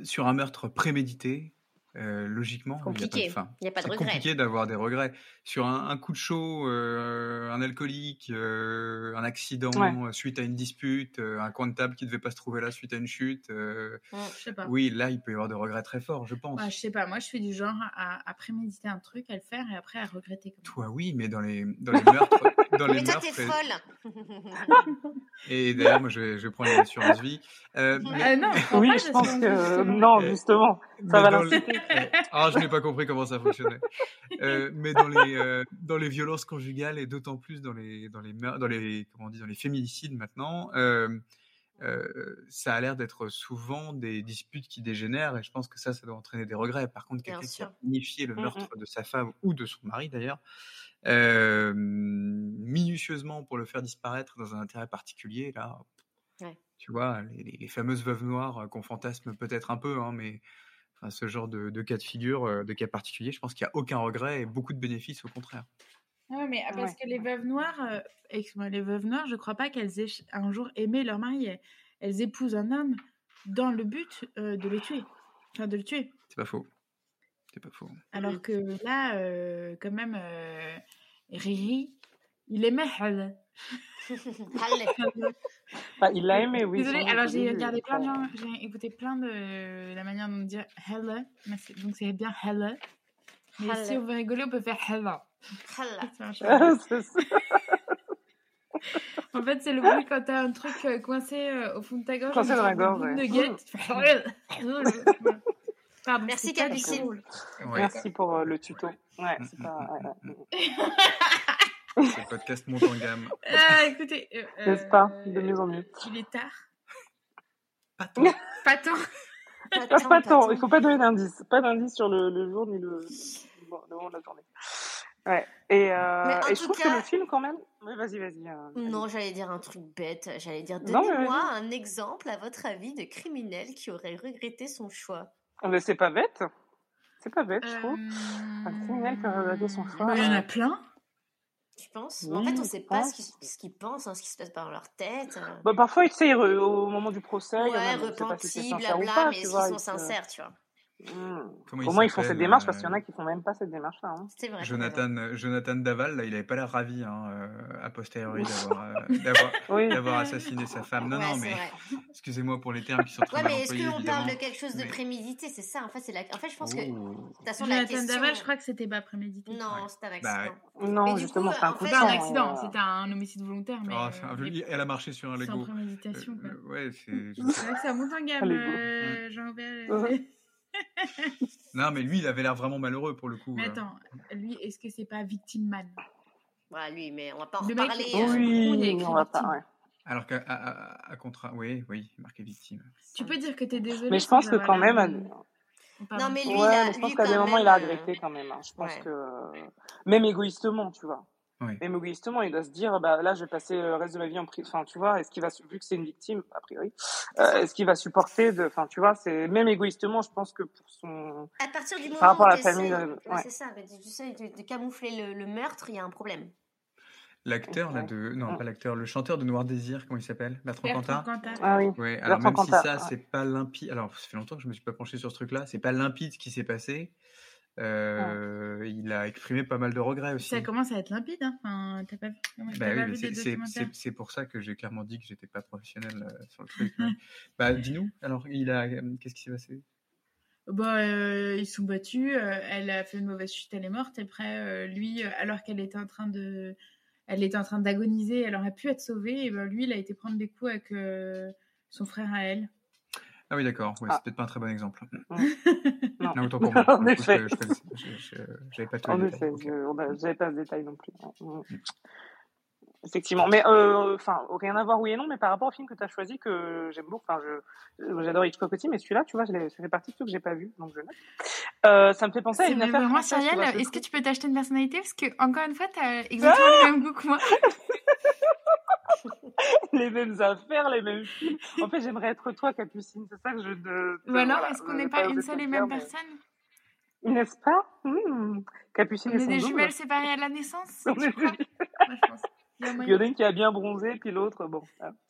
sur un meurtre prémédité, euh, logiquement, compliqué. il n'y a pas de fin. Il y a pas de C'est regret. compliqué d'avoir des regrets. Sur un, un coup de chaud, euh, un alcoolique, euh, un accident Ouais. suite à une dispute, euh, un coin de table qui ne devait pas se trouver là suite à une chute. euh, Je sais pas. oui, là, il peut y avoir des regrets très forts, je pense. Ouais, je sais pas. Moi, je suis du genre à, à préméditer un truc, à le faire et après à regretter. Comme ça. Toi, oui, mais dans les, dans les meurtres. Dans les Mais toi, t'es folle. et d'ailleurs, moi, je vais, je vais prendre une assurance vie. Euh, mais- Euh, non, je prends Oui, pas je pense que non, Euh, justement, mais ça va dans le- l'inciter. Ah, je n'ai pas compris comment ça fonctionnait. Euh, mais dans les, euh, dans les violences conjugales et d'autant plus dans les, dans les, meur- dans les, comment on dit, dans les féminicides maintenant, euh, ça a l'air d'être souvent des disputes qui dégénèrent et je pense que ça, ça doit entraîner des regrets. Par contre, quelqu'un qui a le Mm, meurtre de sa femme ou de son mari d'ailleurs, euh, minutieusement pour le faire disparaître dans un intérêt particulier, là, Ouais. tu vois, les, fameuses veuves noires euh, qu'on fantasme peut-être un peu, hein, mais enfin, ce genre de, de cas de figure, de cas particuliers, je pense qu'il n'y a aucun regret et beaucoup de bénéfices au contraire. Ouais, mais ah, parce Ouais. que les veuves noires, euh, excuse-moi, les veuves noires, je crois pas qu'elles aient un jour aimé leur mari. Elles, elles épousent un homme dans le but euh, de le tuer. Enfin, de le tuer. C'est pas faux. C'est pas faux. Alors que là, euh, quand même, euh, Riri, il aimait Hal. Bah, il l'a aimé, oui. Désolée, alors j'ai regardé plein de gens, j'ai écouté plein de la manière dont dire Helle. mais Donc c'est bien Helle. Mais si on veut rigoler, on peut faire Helle. C'est ça. En fait, c'est le bruit quand t'as un truc euh, coincé euh, au fond de ta gorge. Coincé une dans la gorge, guette. Tu fais Pardon, Merci, c'est pas Capucine. Ouais. Merci pour euh, le tuto. Ouais, Mm, c'est mm, pas. mm, mm, ouais. Ce podcast monte en gamme. Ah, écoutez. euh, N'est-ce pas De mieux en mieux. Il est tard. Pas tant. Pas tant. Ah, pas tant, il faut pas donner d'indice. Pas d'indice sur le, le jour ni le, bon, le moment de la journée. Ouais. Et, euh, Mais en et je tout trouve cas- que le film, quand même. Oui, vas-y, vas-y. euh, Non, j'allais dire un truc bête. J'allais dire, donnez-moi un exemple, à votre avis, de criminel qui aurait regretté son choix. Mais c'est pas bête. C'est pas bête, je Euh, trouve. Un criminel qui a regretté son choix. Il y en a plein. Tu penses Oui, En fait, on je sait pas pense. ce qu'ils pensent, hein, ce qui se passe dans leur tête. euh. Bah, parfois, tu sais, au moment du procès, il y en ouais, a, repenti, blabla, mais est-ce qu'ils sont se- sincères, tu vois? Hmm. Comment il Comment ils font cette démarche? Parce qu'il y en euh, a qui font même pas cette démarche-là. hein. C'est vrai. t'as raison. Jonathan, Jonathan Daval, là, il avait pas l'air ravi, hein, euh, a posteriori, d'avoir, euh, Oui. assassiné sa femme. Non, Ouais, non, mais excusez-moi pour les termes qui sont très Ouais, mais est-ce qu'on parle de quelque chose de Mais- prémédité? C'est ça, en fait, c'est la... En fait, je pense que... De Oh. toute façon, la Jonathan question... Daval, je crois que c'était pas prémédité. Non, Ouais. c'est un Bah, accident. Non, Mais du justement, coup, c'est un coup de C'était un accident, euh, c'était un homicide volontaire, mais. Oh, euh, Elle a marché sur un sans Lego. préméditation, quoi. Euh, ouais, c'est. C'est vrai que ça monte en gamme, Lego. Euh. Ouais. Non, mais lui, il avait l'air vraiment malheureux pour le coup. Mais euh. attends, lui, est-ce que c'est pas Victime Man? Voilà, lui, mais on va pas en euh. il a Oui, on va victime. pas. ouais. Alors qu'à à, à- à contra... Oui, oui, marqué victime. Tu peux dire que t'es désolé. Mais je pense que avoir quand même. Non, mais lui, ouais, il a... mais je pense qu'à des quand moments, même, il a euh, regretté quand même. hein. Je pense ouais. que même égoïstement, tu vois. Oui. Même égoïstement, il doit se dire, bah là, je vais passer le reste de ma vie en prison. Enfin, tu vois, est-ce qu'il va, vu que c'est une victime, a priori, euh, est-ce qu'il va supporter de, enfin, tu vois, c'est même égoïstement, je pense que pour son, À partir du moment Par rapport où à la famille, euh, ouais, c'est ça, mais tu essayes de, de camoufler le, le meurtre, il y a un problème. L'acteur, là, de. Non, pas l'acteur, le chanteur de Noir Désir, comment il s'appelle? Bertrand Bertrand Cantat ah oui, Ouais, alors Bertrand même si ça, ouais. c'est pas limpide. Alors, ça fait longtemps que je me suis pas penché sur ce truc-là. C'est pas limpide ce qui s'est passé. Euh, Il a exprimé pas mal de regrets aussi. Ça commence à être limpide, hein. Enfin, t'as pas, Bah oui, c'est- pour ça que j'ai clairement dit que j'étais pas professionnel euh, sur le truc. mais- bah, dis-nous, alors, il a, euh, qu'est-ce qui s'est passé? Bah, euh, ils sont battus. elle a fait une mauvaise chute, elle est morte. Et après, lui, alors qu'elle était en train de, elle était en train d'agoniser, elle aurait pu être sauvée. Et ben lui, il a été prendre des coups avec son frère à elle. Ah oui, d'accord. Ouais, Ah. c'est peut-être pas un très bon exemple. non. Non, autant pour moi. En effet. J'avais pas tout En effet, j'avais pas ce détail non plus. Ouais. Mm. Effectivement, mais euh, enfin rien à voir oui et non, mais par rapport au film que tu as choisi que j'aime beaucoup, enfin je euh, j'adore Hitchcock aussi, mais celui-là, tu vois, je ça fait partie de ceux que j'ai pas vu, donc je note. Euh, ça me fait penser à C'est une affaire tu vois, Cyrielle, est-ce que tu peux t'acheter une personnalité? Parce que, encore une fois, t'as exactement le même goût que moi. les mêmes affaires, les mêmes films. En fait, j'aimerais être toi, Capucine. C'est ça que je. De, Ou alors, voilà, est-ce qu'on n'est pas une seule le et même mais- personne? N'est-ce pas? Hmm. Capucine On est des jumelles séparées à la naissance On tu est crois? des- Moi, je pense. Il y en a une qui a bien bronzé, puis l'autre, bon. hein.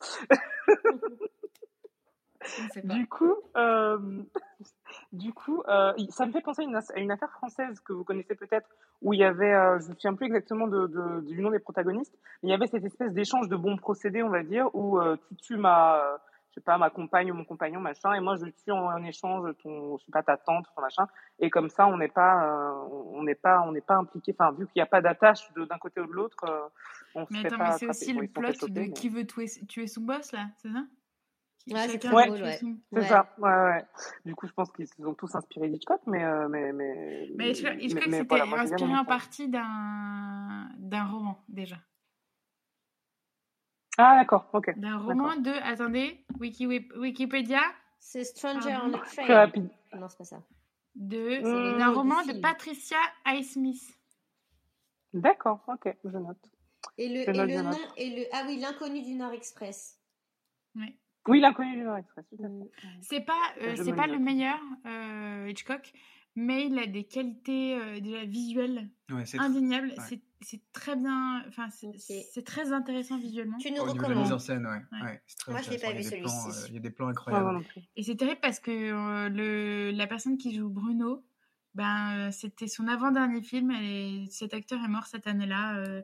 Je ne sais pas. Du coup, euh, Du coup, euh, ça me fait penser à une, à une, affaire française que vous connaissez peut-être, où il y avait, euh, je ne me souviens plus exactement de, de, du nom des protagonistes, mais il y avait cette espèce d'échange de bons procédés, on va dire, où tu tues ma, je sais pas, ma compagne ou mon compagnon, machin, et moi je tue en, en échange ton, je sais pas, ta tante, ton machin, et comme ça on n'est pas, on n'est pas, on n'est pas impliqué, enfin vu qu'il n'y a pas d'attache d'un côté ou de l'autre, on se Mais fait attends, pas mais c'est attraper. aussi Bon, le plot de mais- qui veut tuer, tuer son boss, là, c'est ça? Ouais, c'est ouais. Ouais. ça, ouais, ouais. Du coup, je pense qu'ils se sont tous inspirés d'Hitchcock, mais, euh, mais, mais, Mais Hitchcock, c'était voilà, inspiré en partie d'un d'un roman, déjà. Ah, d'accord, ok. D'un roman de, attendez, Wiki, Wikipédia, C'est Stranger Pardon. on a Train. rapide. Non, c'est pas ça. de Mmh, d'un du roman de. Patricia Highsmith. D'accord, ok, je note. Et le, Je et note, le nom, note. et le, ah oui, l'inconnu du Nord Express. Ouais. Oui, l'inconnu du Nord Express, tout à Mm. fait. C'est pas, euh, c'est pas le meilleur euh, Hitchcock, mais il a des qualités euh, déjà visuelles Ouais, c'est indéniables. ouais. C'est c'est très bien, enfin c'est très intéressant visuellement. Tu nous la mise en recommandes. scène, ouais. Ouais. ouais, c'est très Moi, je l'ai pas vu, Il y a des plans, celui-ci. euh, Il y a des plans incroyables. Et c'est terrible parce que euh, le, la personne qui joue Bruno, ben, c'était son avant-dernier film et cet acteur est mort cette année-là, euh,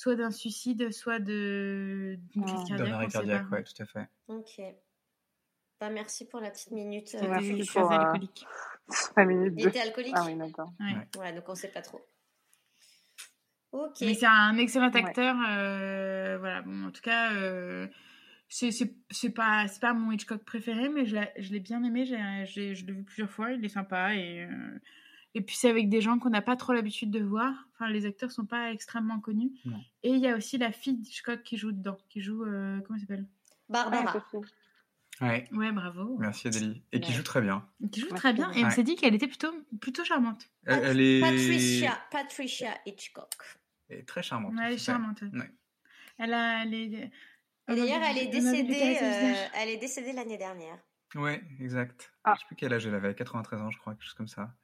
soit d'un suicide, soit de- d'une crise Ah. cardiaque. D'un arrêt cardiaque, ouais, tout à fait. Ok. Bah, merci pour la petite minute. C'était euh, Merci pour, euh, alcoolique. 5 minutes Il de... était alcoolique Ah oui, d'accord. Ouais. Ouais. Donc on sait pas trop. Ok. Mais c'est un excellent Ouais. acteur. euh, voilà, bon, en tout cas, euh, c'est c'est- c'est pas, c'est pas mon Hitchcock préféré, mais je l'ai je l'ai bien aimé. j'ai- j'ai- Je l'ai vu plusieurs fois, il est sympa. Et, euh, et puis, c'est avec des gens qu'on n'a pas trop l'habitude de voir. Enfin, les acteurs sont pas extrêmement connus. Non. Et il y a aussi la fille d'Hitchcock qui joue dedans, qui joue. euh, comment elle s'appelle? Barbara. Ah. Ouais, Ouais, bravo. merci Adélie. Et qui joue très bien. Qui joue très bien. Et on s'est dit qu'elle était plutôt, plutôt charmante. Elle, elle est... Patricia, Patricia Hitchcock. elle est très charmante. Ouais, elle est charmante. Ouais. Elle a. Elle est... Et d'ailleurs, elle est décédée. euh, elle est décédée l'année dernière. Ouais, exact. Ah. Je sais plus quel âge elle avait, 93 ans, je crois, quelque chose comme ça.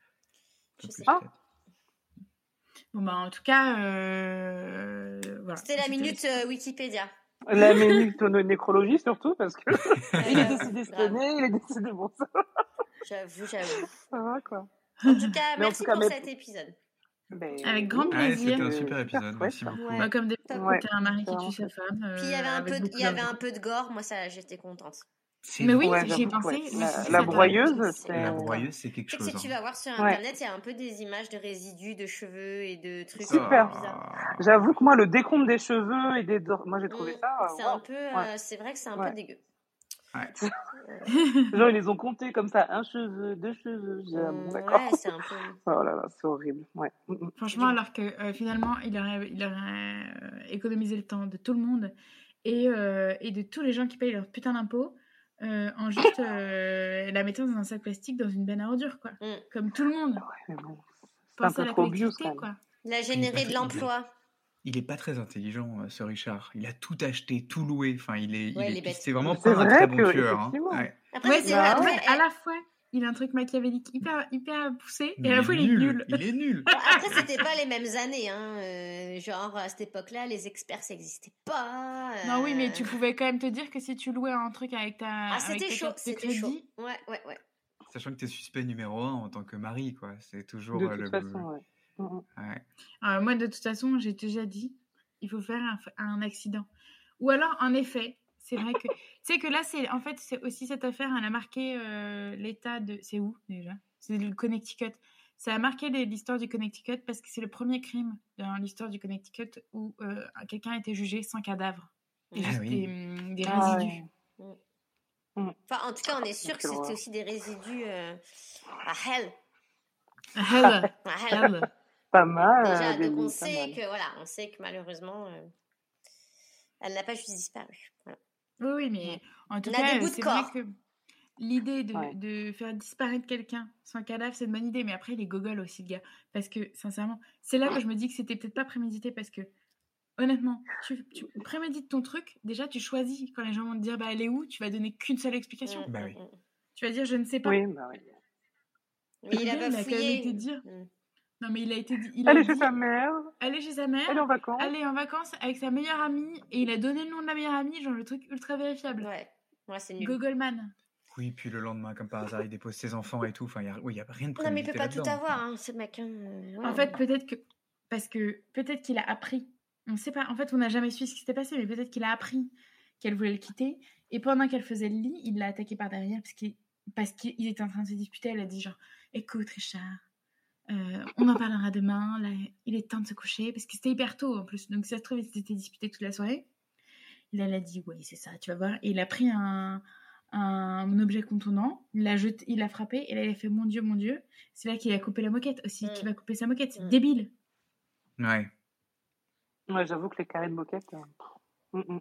Je sais pas. Bon, bah, en tout cas, euh, voilà. C'était la minute euh, Wikipédia. La minute nécrologie, surtout, parce que il est Euh, décédé cette année, il est décédé bon, ça, J'avoue, j'avoue. ça va, quoi. En tout cas, merci tout cas, pour mais- cet épisode. Ben, Avec grand Ouais, plaisir. c'était un euh, super épisode, merci beaucoup. Ouais. Bah, comme des Ouais. t'as un mari qui tue sa femme. euh, Puis il y avait un avec peu, de, beaucoup il y avait d'amour. un peu de gore. Moi, ça, j'étais contente. Mais oui, Ouais, j'y ai j'avoue, pensé. ouais. La, la broyeuse, c'est- c'est... La broyeuse, c'est quelque chose. si tu hein. vas voir sur internet, il y a un peu des images de résidus, de cheveux et de trucs Super. bizarres. J'avoue que moi, le décompte des cheveux et des... Moi, j'ai trouvé Mm. ça... euh, C'est wow. un peu, euh, Ouais. c'est vrai que c'est un Ouais. peu dégueu. Ouais. Genre, ils les ont comptés comme ça, un cheveu, deux cheveux, j'ai- ah Mm, d'accord. ouais, c'est un peu. Oh là là, c'est horrible, ouais. Mm, mm. Franchement, alors que euh, finalement, il aurait, il aurait euh, économisé le temps de tout le monde et, euh, et de tous les gens qui payent leur putain d'impôts euh, en juste euh, la mettant dans un sac plastique dans une benne à ordures, quoi. Mm. Comme tout le monde. Ouais, mais bon, c'est un Pensez à peu la trop même. quoi. Il a généré de l'emploi. Il est pas très intelligent, euh, ce Richard. Il a tout acheté, tout loué. Enfin, il est, Ouais, il il est, est bête. c'est vraiment pas un vrai très bon tueur. hein. Ouais. Après, Ouais, c'est c'est Bah après, à la fois, il a un truc machiavélique hyper, hyper poussé Mais et à la fois, il est nul. Il est nul. Bon, après, c'était pas les mêmes années, hein. euh, genre, à cette époque-là, les experts, ça n'existait pas. euh, Non, oui, mais tu pouvais quand même te dire que si tu louais un truc avec ta, Ah, avec c'était ta chaud, c'était chaud. crédit, Ouais, ouais, ouais. Sachant que t'es suspect numéro un en tant que mari, quoi. C'est toujours De euh, toute le. façon, ouais. Mm, mm. Ouais. Moi, de toute façon, j'ai déjà dit, il faut faire un, un accident. Ou alors, en effet, c'est vrai que. Tu sais que là, c'est en fait, c'est aussi cette affaire, elle a marqué euh, l'état de. C'est où déjà? C'est le Connecticut. Ça a marqué l'histoire du Connecticut parce que c'est le premier crime dans l'histoire du Connecticut où euh, quelqu'un a été jugé sans cadavre. Et Ah juste oui. des, hum, des Ah, résidus. ouais. Enfin, en tout cas, on est sûr que c'était aussi des résidus euh, à hell. Hell, À hell. hell. Pas mal. Déjà, donc on sait mal. que, voilà, on sait que malheureusement, euh, elle n'a pas juste disparu. Voilà. Oui, oui, mais en tout On cas, de c'est vrai que l'idée de, Ouais. de faire disparaître quelqu'un sans cadavre, c'est une bonne idée. Mais après, il est gogol aussi, le gars. Parce que, sincèrement, c'est là que je me dis que c'était peut-être pas prémédité. Parce que, honnêtement, tu, tu prémédites ton truc. Déjà, tu choisis. Quand les gens vont te dire, bah, elle est où Tu vas donner qu'une seule explication. Mm, Bah oui. Tu vas dire, je ne sais pas. Oui, bah oui. Mais il a il a quand même fouillé. été dire. Mm. Non, mais il a été dit. Il Elle a est chez dit, sa mère, aller chez sa mère. elle est en vacances. Aller en vacances avec sa meilleure amie. Et il a donné le nom de la meilleure amie, genre le truc ultra vérifiable. Ouais, ouais c'est nul. Gogolman. Oui, puis le lendemain, comme par hasard, il dépose ses enfants et tout. Enfin, il n'y a, oui, y a rien de Non, mais il peut prémédité pas tout avoir, hein, ce mec. hein, euh, En fait, peut-être que. Parce que peut-être qu'il a appris. On ne sait pas. En fait, on n'a jamais su ce qui s'était passé, mais peut-être qu'il a appris qu'elle voulait le quitter. Et pendant qu'elle faisait le lit, il l'a attaqué par derrière parce qu'il parce qu'il était en train de se disputer. Elle a dit genre Écoute, Richard, euh, on en parlera demain. Là, il est temps de se coucher. Parce que c'était hyper tôt en plus. Donc, si ça se trouve, ils s'étaient disputés toute la soirée. Et là, elle a dit Oui, c'est ça, tu vas voir. Et il a pris un, un objet contondant, il l'a jeté, il l'a frappé. Et là, il a fait Mon Dieu, mon Dieu. C'est là qu'il a coupé la moquette aussi. Mm. Qui va couper sa moquette C'est Mm. débile. Ouais. Ouais, j'avoue que les carrés de moquette. euh, mm, mm.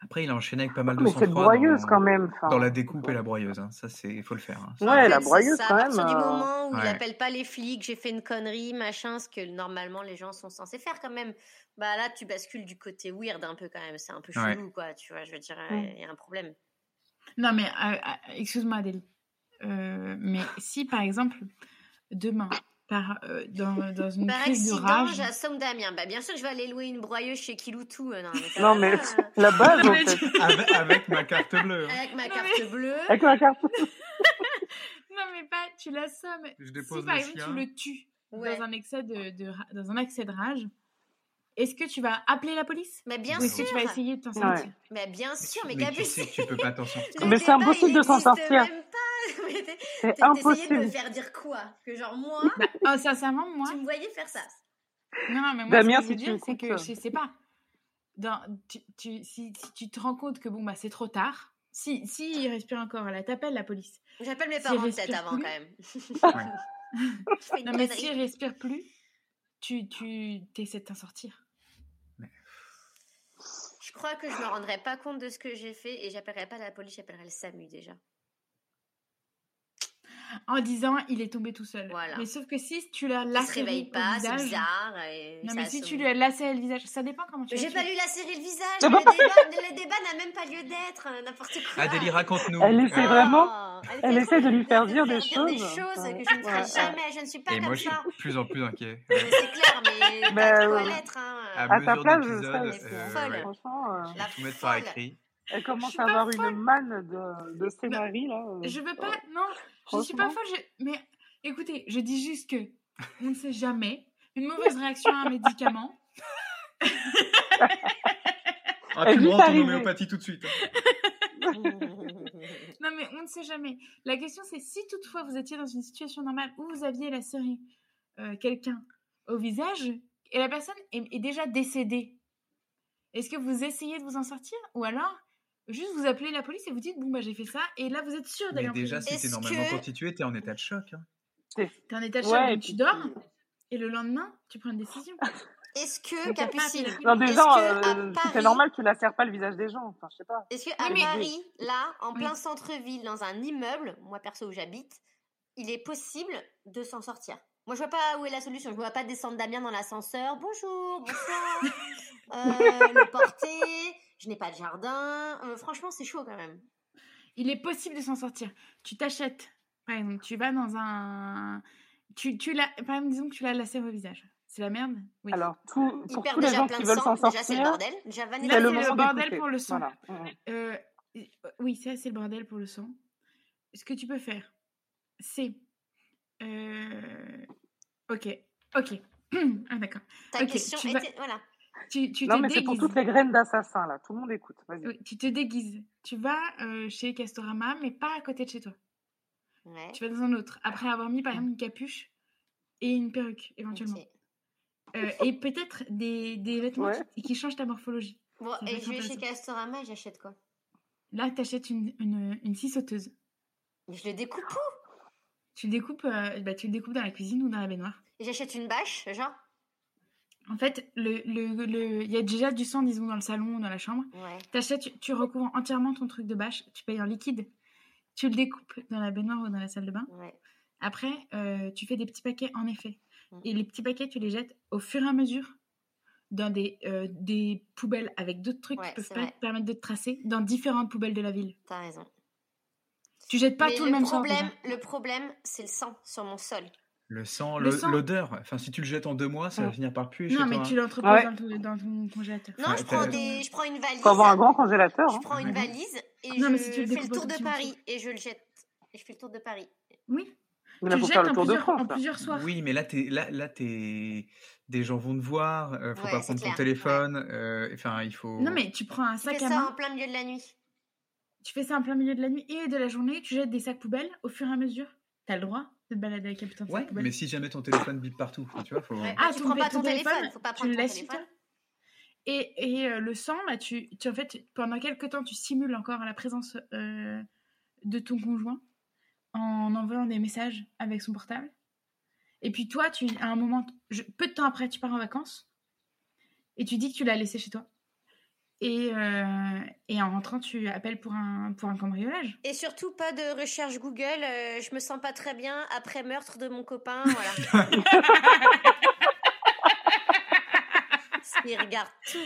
Après, il a enchaîné avec pas mal de Mais sang-froid broyeuse dans, quand même. enfin. dans la découpe et la broyeuse. hein. Ça, c'est, il faut le faire. hein. Ouais, En fait, la broyeuse ça, quand À même. partir du euh, moment où il appelle pas les flics, j'ai fait une connerie, machin, ce que normalement les gens sont censés faire quand même. Bah là, tu bascules du côté weird un peu quand même. C'est un peu Ouais. chelou, quoi. Tu vois, je veux dire, Mm. il y a un problème. Non, mais euh, euh, excuse-moi, Adèle. Euh, mais si, par exemple, demain, par, euh, dans, dans une Par crise de accident, rage. j'assomme Damien. Bah bien sûr que je vais aller louer une broyeuse chez Kiloutou. euh, Non, mais, Non, mais euh, la base, en fait. tu- Avec, avec ma carte bleue. hein. Avec ma Non, carte bleue. Avec la carte. Non, mais pas, tu l'assommes. Je Si, par le exemple, chien. tu le tues Ouais. dans, un excès de, de ra- dans un accès de rage, est-ce que tu vas appeler la police? Mais bien Ou est-ce sûr. que tu vas essayer de t'en Ouais. sortir? Mais bien sûr, mais Mais tu Gabus. sais que tu peux pas t'en sortir. Mais c'est impossible de s'en sortir. même C'est t'es- T'essayais de me impossible. faire dire quoi? Que genre moi, Bah, oh, Sincèrement, moi. tu me voyais faire ça. Non, non, mais moi, Damien, ce que je veux si tu dire, c'est que je sais pas. Dans, tu, tu- si, si tu te rends compte que bon, bah, c'est trop tard, si, si il respire encore, là, t'appelles la police. J'appelle mes Si parents peut-être avant plus. quand même. Ouais. Non, mais s'il respire plus, tu, tu essaies de t'en sortir. Je crois que je me rendrai pas compte de ce que j'ai fait et j'appellerai pas la police, j'appellerai le SAMU déjà. En disant, il est tombé tout seul. Voilà. Mais sauf que si tu l'as Il se lacéré réveille pas, c'est visage- bizarre. Et Non, mais si tu lui as lacéré le visage, ça dépend comment tu J'ai pas tué. lu la série Le Visage, le pas- débat, le débat n'a même pas lieu d'être, euh, n'importe quoi. Adélie, raconte-nous. Elle essaie Euh, vraiment- elle essaie de lui faire dire des des choses. choses Ouais. que je ne ferai Ouais. jamais, je ne suis pas Et comme moi, je suis plus en plus inquiet. Mais c'est clair, mais quoi euh, l'être. Hein. À ta place, je serais euh, euh. Franchement, euh, La Tout mettre par écrit. elle commence à avoir folle. une manne de, de scénarii, là. euh. Je veux pas, non, je suis pas folle. je- Mais écoutez, je dis juste que on ne sait jamais. Une mauvaise réaction à un médicament. Ah, vit rends ton homéopathie tout de suite. hein. Non, mais on ne sait jamais. La question, c'est si toutefois vous étiez dans une situation normale où vous aviez lacéré euh, quelqu'un au visage et la personne est, est déjà décédée, est-ce que vous essayez de vous en sortir ou alors juste vous appelez la police et vous dites bon bah j'ai fait ça et là vous êtes sûr d'aller Mais en déjà, prison. si t'es normalement que- constitué, t'es en état de choc. hein. T'es en état de choc, Ouais, donc tu dors tu- et le lendemain tu prends une décision. Est-ce que, Capucine, Non, déjà, euh, à si Paris- c'est normal, tu lacères pas le visage des gens. Enfin, je sais pas. Est-ce que à Oui, Paris, là, en Oui. plein centre-ville, dans un immeuble, moi perso où j'habite, il est possible de s'en sortir? Moi, je vois pas où est la solution. Je vois pas descendre Damien dans l'ascenseur. Bonjour, bonsoir. Euh, le porter. Je n'ai pas de jardin. Euh, franchement, c'est chaud quand même. Il est possible de s'en sortir. Tu t'achètes, par exemple, tu vas dans un. Tu, tu l'as, par exemple, disons que tu l'as lacéré au visage. C'est la merde Oui. Alors, tout, pour tous les gens qui veulent s'en Déjà, c'est le sortir, bordel. Déjà, Là, c'est le bordel pour le sang. Voilà. Euh, oui, ça, c'est le bordel pour le sang. Ce que tu peux faire, c'est. euh, Ok, ok. ah, d'accord. Ta Ok, question tu vas- était. Voilà. Tu, tu Non, te mais c'est pour déguises. toutes les graines d'assassin, là. Tout le monde écoute. Vas-y. Oui, tu te déguises. Tu vas euh, chez Castorama, mais pas à côté de chez toi. Ouais. Tu vas dans un autre. Après avoir mis, par exemple, une capuche et une perruque, éventuellement. Euh, et peut-être des, des vêtements Ouais. qui, qui changent ta morphologie. Bon, Ça et je vais chez. Castorama et j'achète quoi? Là, tu achètes une, une, une scie sauteuse. Mais je le découpe où? Tu le découpes, euh, bah, tu le découpes dans la cuisine ou dans la baignoire. Et j'achète une bâche, genre? En fait, le, le, le- il y a déjà du sang, disons, dans le salon ou dans la chambre. Ouais. T'achètes, tu, tu recouvres entièrement ton truc de bâche, tu payes en liquide. Tu le découpes dans la baignoire ou dans la salle de bain. Ouais. Après, euh, tu fais des petits paquets en effet. Mm. Et les petits paquets, tu les jettes au fur et à mesure dans des, euh, des poubelles avec d'autres trucs qui peuvent pas vrai. te permettre de te tracer dans différentes poubelles de la ville. T'as raison. Tu jettes pas Mais tout le même problème, déjà. le problème, c'est le sang sur mon sol. Le sang, l'odeur. Enfin, si tu le jettes en deux mois, ça va finir par puer Non, chez mais toi. tu l'entreposes Ouais. dans, ton- dans ton congélateur. Non, Ouais, je prends des, je prends une valise. Faut avoir un grand congélateur. Je hein. prends une valise et Non, je mais si tu le fais le tour de Paris et je le jette et je fais le tour de Paris. Oui. Mais là, tu jettes faire le en tour de plusieurs, France. en plusieurs soirs. Oui, mais là, t'es, là, là t'es... des gens vont te voir, euh, faut Ouais, pas prendre ton téléphone, euh, enfin, il faut... Non, mais tu prends un Tu fais sac à ça main, en plein milieu de la nuit. tu fais ça en plein milieu de la nuit et de la journée, tu jettes des sacs poubelles au fur et à mesure. T'as le droit te balader avec un putain de Ouais, mais si jamais ton téléphone bip partout, tu vois, faut... Ouais. Ah, tu prends pas ton ton téléphone, téléphone, faut pas tu prendre le ton laisses chez téléphone. toi. Et, et euh, le sang, bah, tu, tu, en fait, pendant quelques temps, tu simules encore la présence euh, de ton conjoint en envoyant des messages avec son portable. Et puis toi, tu, à un moment, je- peu de temps après, tu pars en vacances et tu dis que tu l'as laissé chez toi. Et, euh, et en rentrant, tu appelles pour un, pour un cambriolage. Et surtout, pas de recherche Google. euh, je me sens pas très bien après meurtre de mon copain. Voilà. Il regarde tout.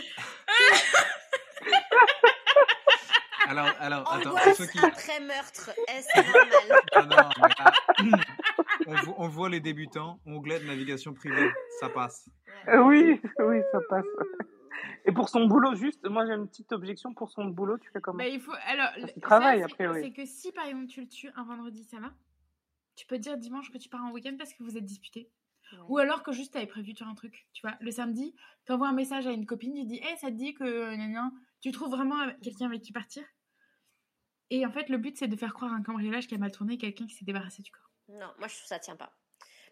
Alors, alors attends, Angoisse ceux qui... après meurtre. Est-ce normal? Ah non, mais là, on, vo- on voit les débutants, onglet de navigation privée, ça passe. Euh, Oui, oui, ça passe. Et pour son boulot, juste, moi j'ai une petite objection pour son boulot, tu fais comment Bah, il faut, alors, Ça, c'est le- travail, c'est- après, oui. C'est que si par exemple tu le tues un vendredi, ça va. Tu peux dire dimanche que tu pars en week-end parce que vous êtes disputés. Ou alors que juste t'avais prévu de faire un truc, tu vois. Le samedi, t'envoies un message à une copine, tu dis, hé, ça te dit que euh, nan, nan, tu trouves vraiment avec- quelqu'un avec qui partir? Et en fait, le but c'est de faire croire à un cambriolage qui a mal tourné, quelqu'un qui s'est débarrassé du corps. Non, moi je trouve ça tient pas.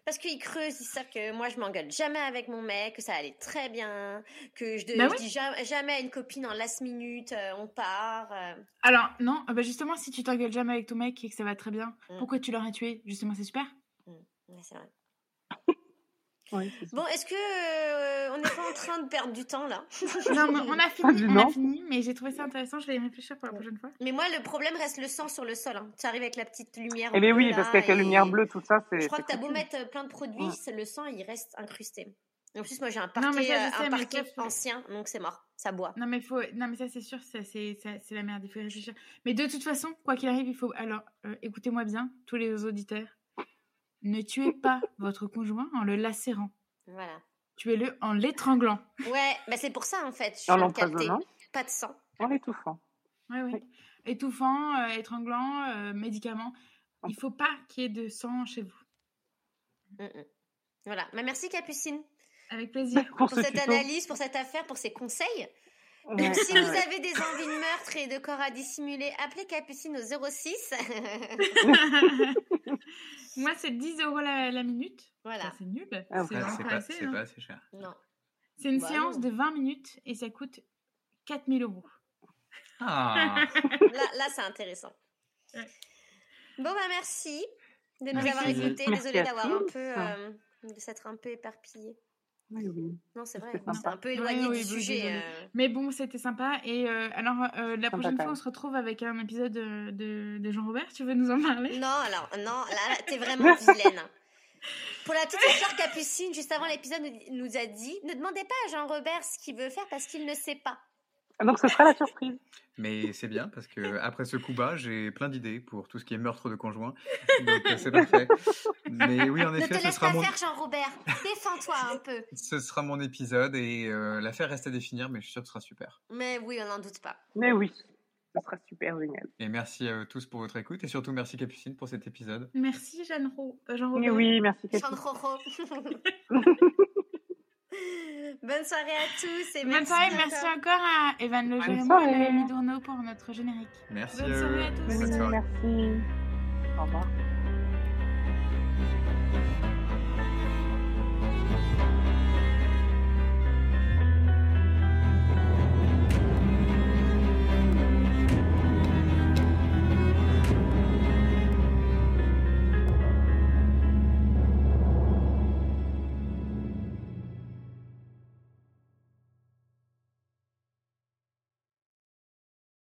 Parce qu'ils creusent, ils savent que moi je m'engueule jamais avec mon mec, que ça allait très bien, que je, de- Bah je oui. dis ja- jamais à une copine en last minute, euh, on part. euh. Alors, non, euh, bah justement, si tu t'engueules jamais avec ton mec et que ça va très bien, Mm. pourquoi tu l'aurais tué? Justement, c'est super. Ouais, c'est vrai. Ça. Bon, est-ce que euh, on n'est pas en train de perdre du temps là? Non, mais on a Ah, fini, dis on a non. fini, mais j'ai trouvé ça intéressant, je vais y réfléchir pour la prochaine fois. Mais moi, le problème reste le sang sur le sol. Hein. Tu arrives avec la petite lumière. Eh bien oui, là, parce qu'avec la lumière bleue, tout ça, c'est. Je crois que t'as beau mettre euh, plein de produits, Ouais. le sang il reste incrusté. En plus, moi j'ai un Non, mais parquet, ça, je euh, sais, un parquet ça, ancien, donc c'est mort, ça boit. Non mais faut, non mais ça c'est sûr, ça, c'est ça- c'est la merde, il faut y réfléchir. Mais de toute façon, quoi qu'il arrive, il faut. Alors, euh, écoutez-moi bien, tous les auditeurs, ne tuez pas votre conjoint en le lacérant. Voilà. Tuez-le en l'étranglant. Ouais, bah c'est pour ça en fait. Je En Pas de sang. en l'étouffant. Ouais, ouais. Oui. Étouffant, euh, étranglant, euh, médicaments. Il faut pas qu'il y ait de sang chez vous. Mm, mm. Voilà. Bah, merci Capucine Avec plaisir. Pour pour ce cette tuto. analyse, pour cette affaire, pour ces conseils. Ouais, Donc si vous avez des envies de meurtre et de corps à dissimuler, appelez Capucine au 06. Moi, c'est 10 euros la, la minute. voilà. Ça, c'est nul. Ah, c'est pas pas, assez. hein. pas assez cher. Non. C'est une Bah, séance non. de 20 minutes et ça coûte 4000 euros. Ah, Là, là c'est intéressant. Ouais. Bon bah merci de nous avoir écoutés. Désolée d'avoir un peu, euh, de s'être un peu éparpillé. Oui, oui. Non, c'est vrai, c'est un peu éloigné Oui, du oui, sujet. euh. Mais bon, c'était sympa. Et euh, alors, euh, la Sympa prochaine fois, on se retrouve avec un épisode de, de, de Jean-Robert. Tu veux nous en parler? Non, alors, non, là, là, t'es vraiment vilaine. Pour la petite histoire, Capucine, juste avant l'épisode, nous nous a dit ne demandez pas à Jean-Robert ce qu'il veut faire parce qu'il ne sait pas. Ah, Donc ce sera la surprise. mais c'est bien parce que après ce coup bas, j'ai plein d'idées pour tout ce qui est meurtre de conjoint. Donc euh, c'est parfait. Mais oui, en Ne effet, te ce laisse sera pas mon, faire, Jean-Robert. Défends-toi un peu. ce sera mon épisode et euh, l'affaire reste à définir, mais je suis sûr que ce sera super. Mais oui, on n'en doute pas. Mais oui, ce sera super génial. Et merci à tous pour votre écoute et surtout merci Capucine pour cet épisode. Merci, Jeanne Ro- euh, Mais Jean-Robert. oui, merci Cathy. Jean-Roro. Bonne soirée à tous et Bonne merci. soirée, merci encore. encore à Evan Gémeaux et. Noémie Dourneau pour notre générique. Merci Bonne soirée à tous. Bonne Oui, soirée. merci. Au revoir.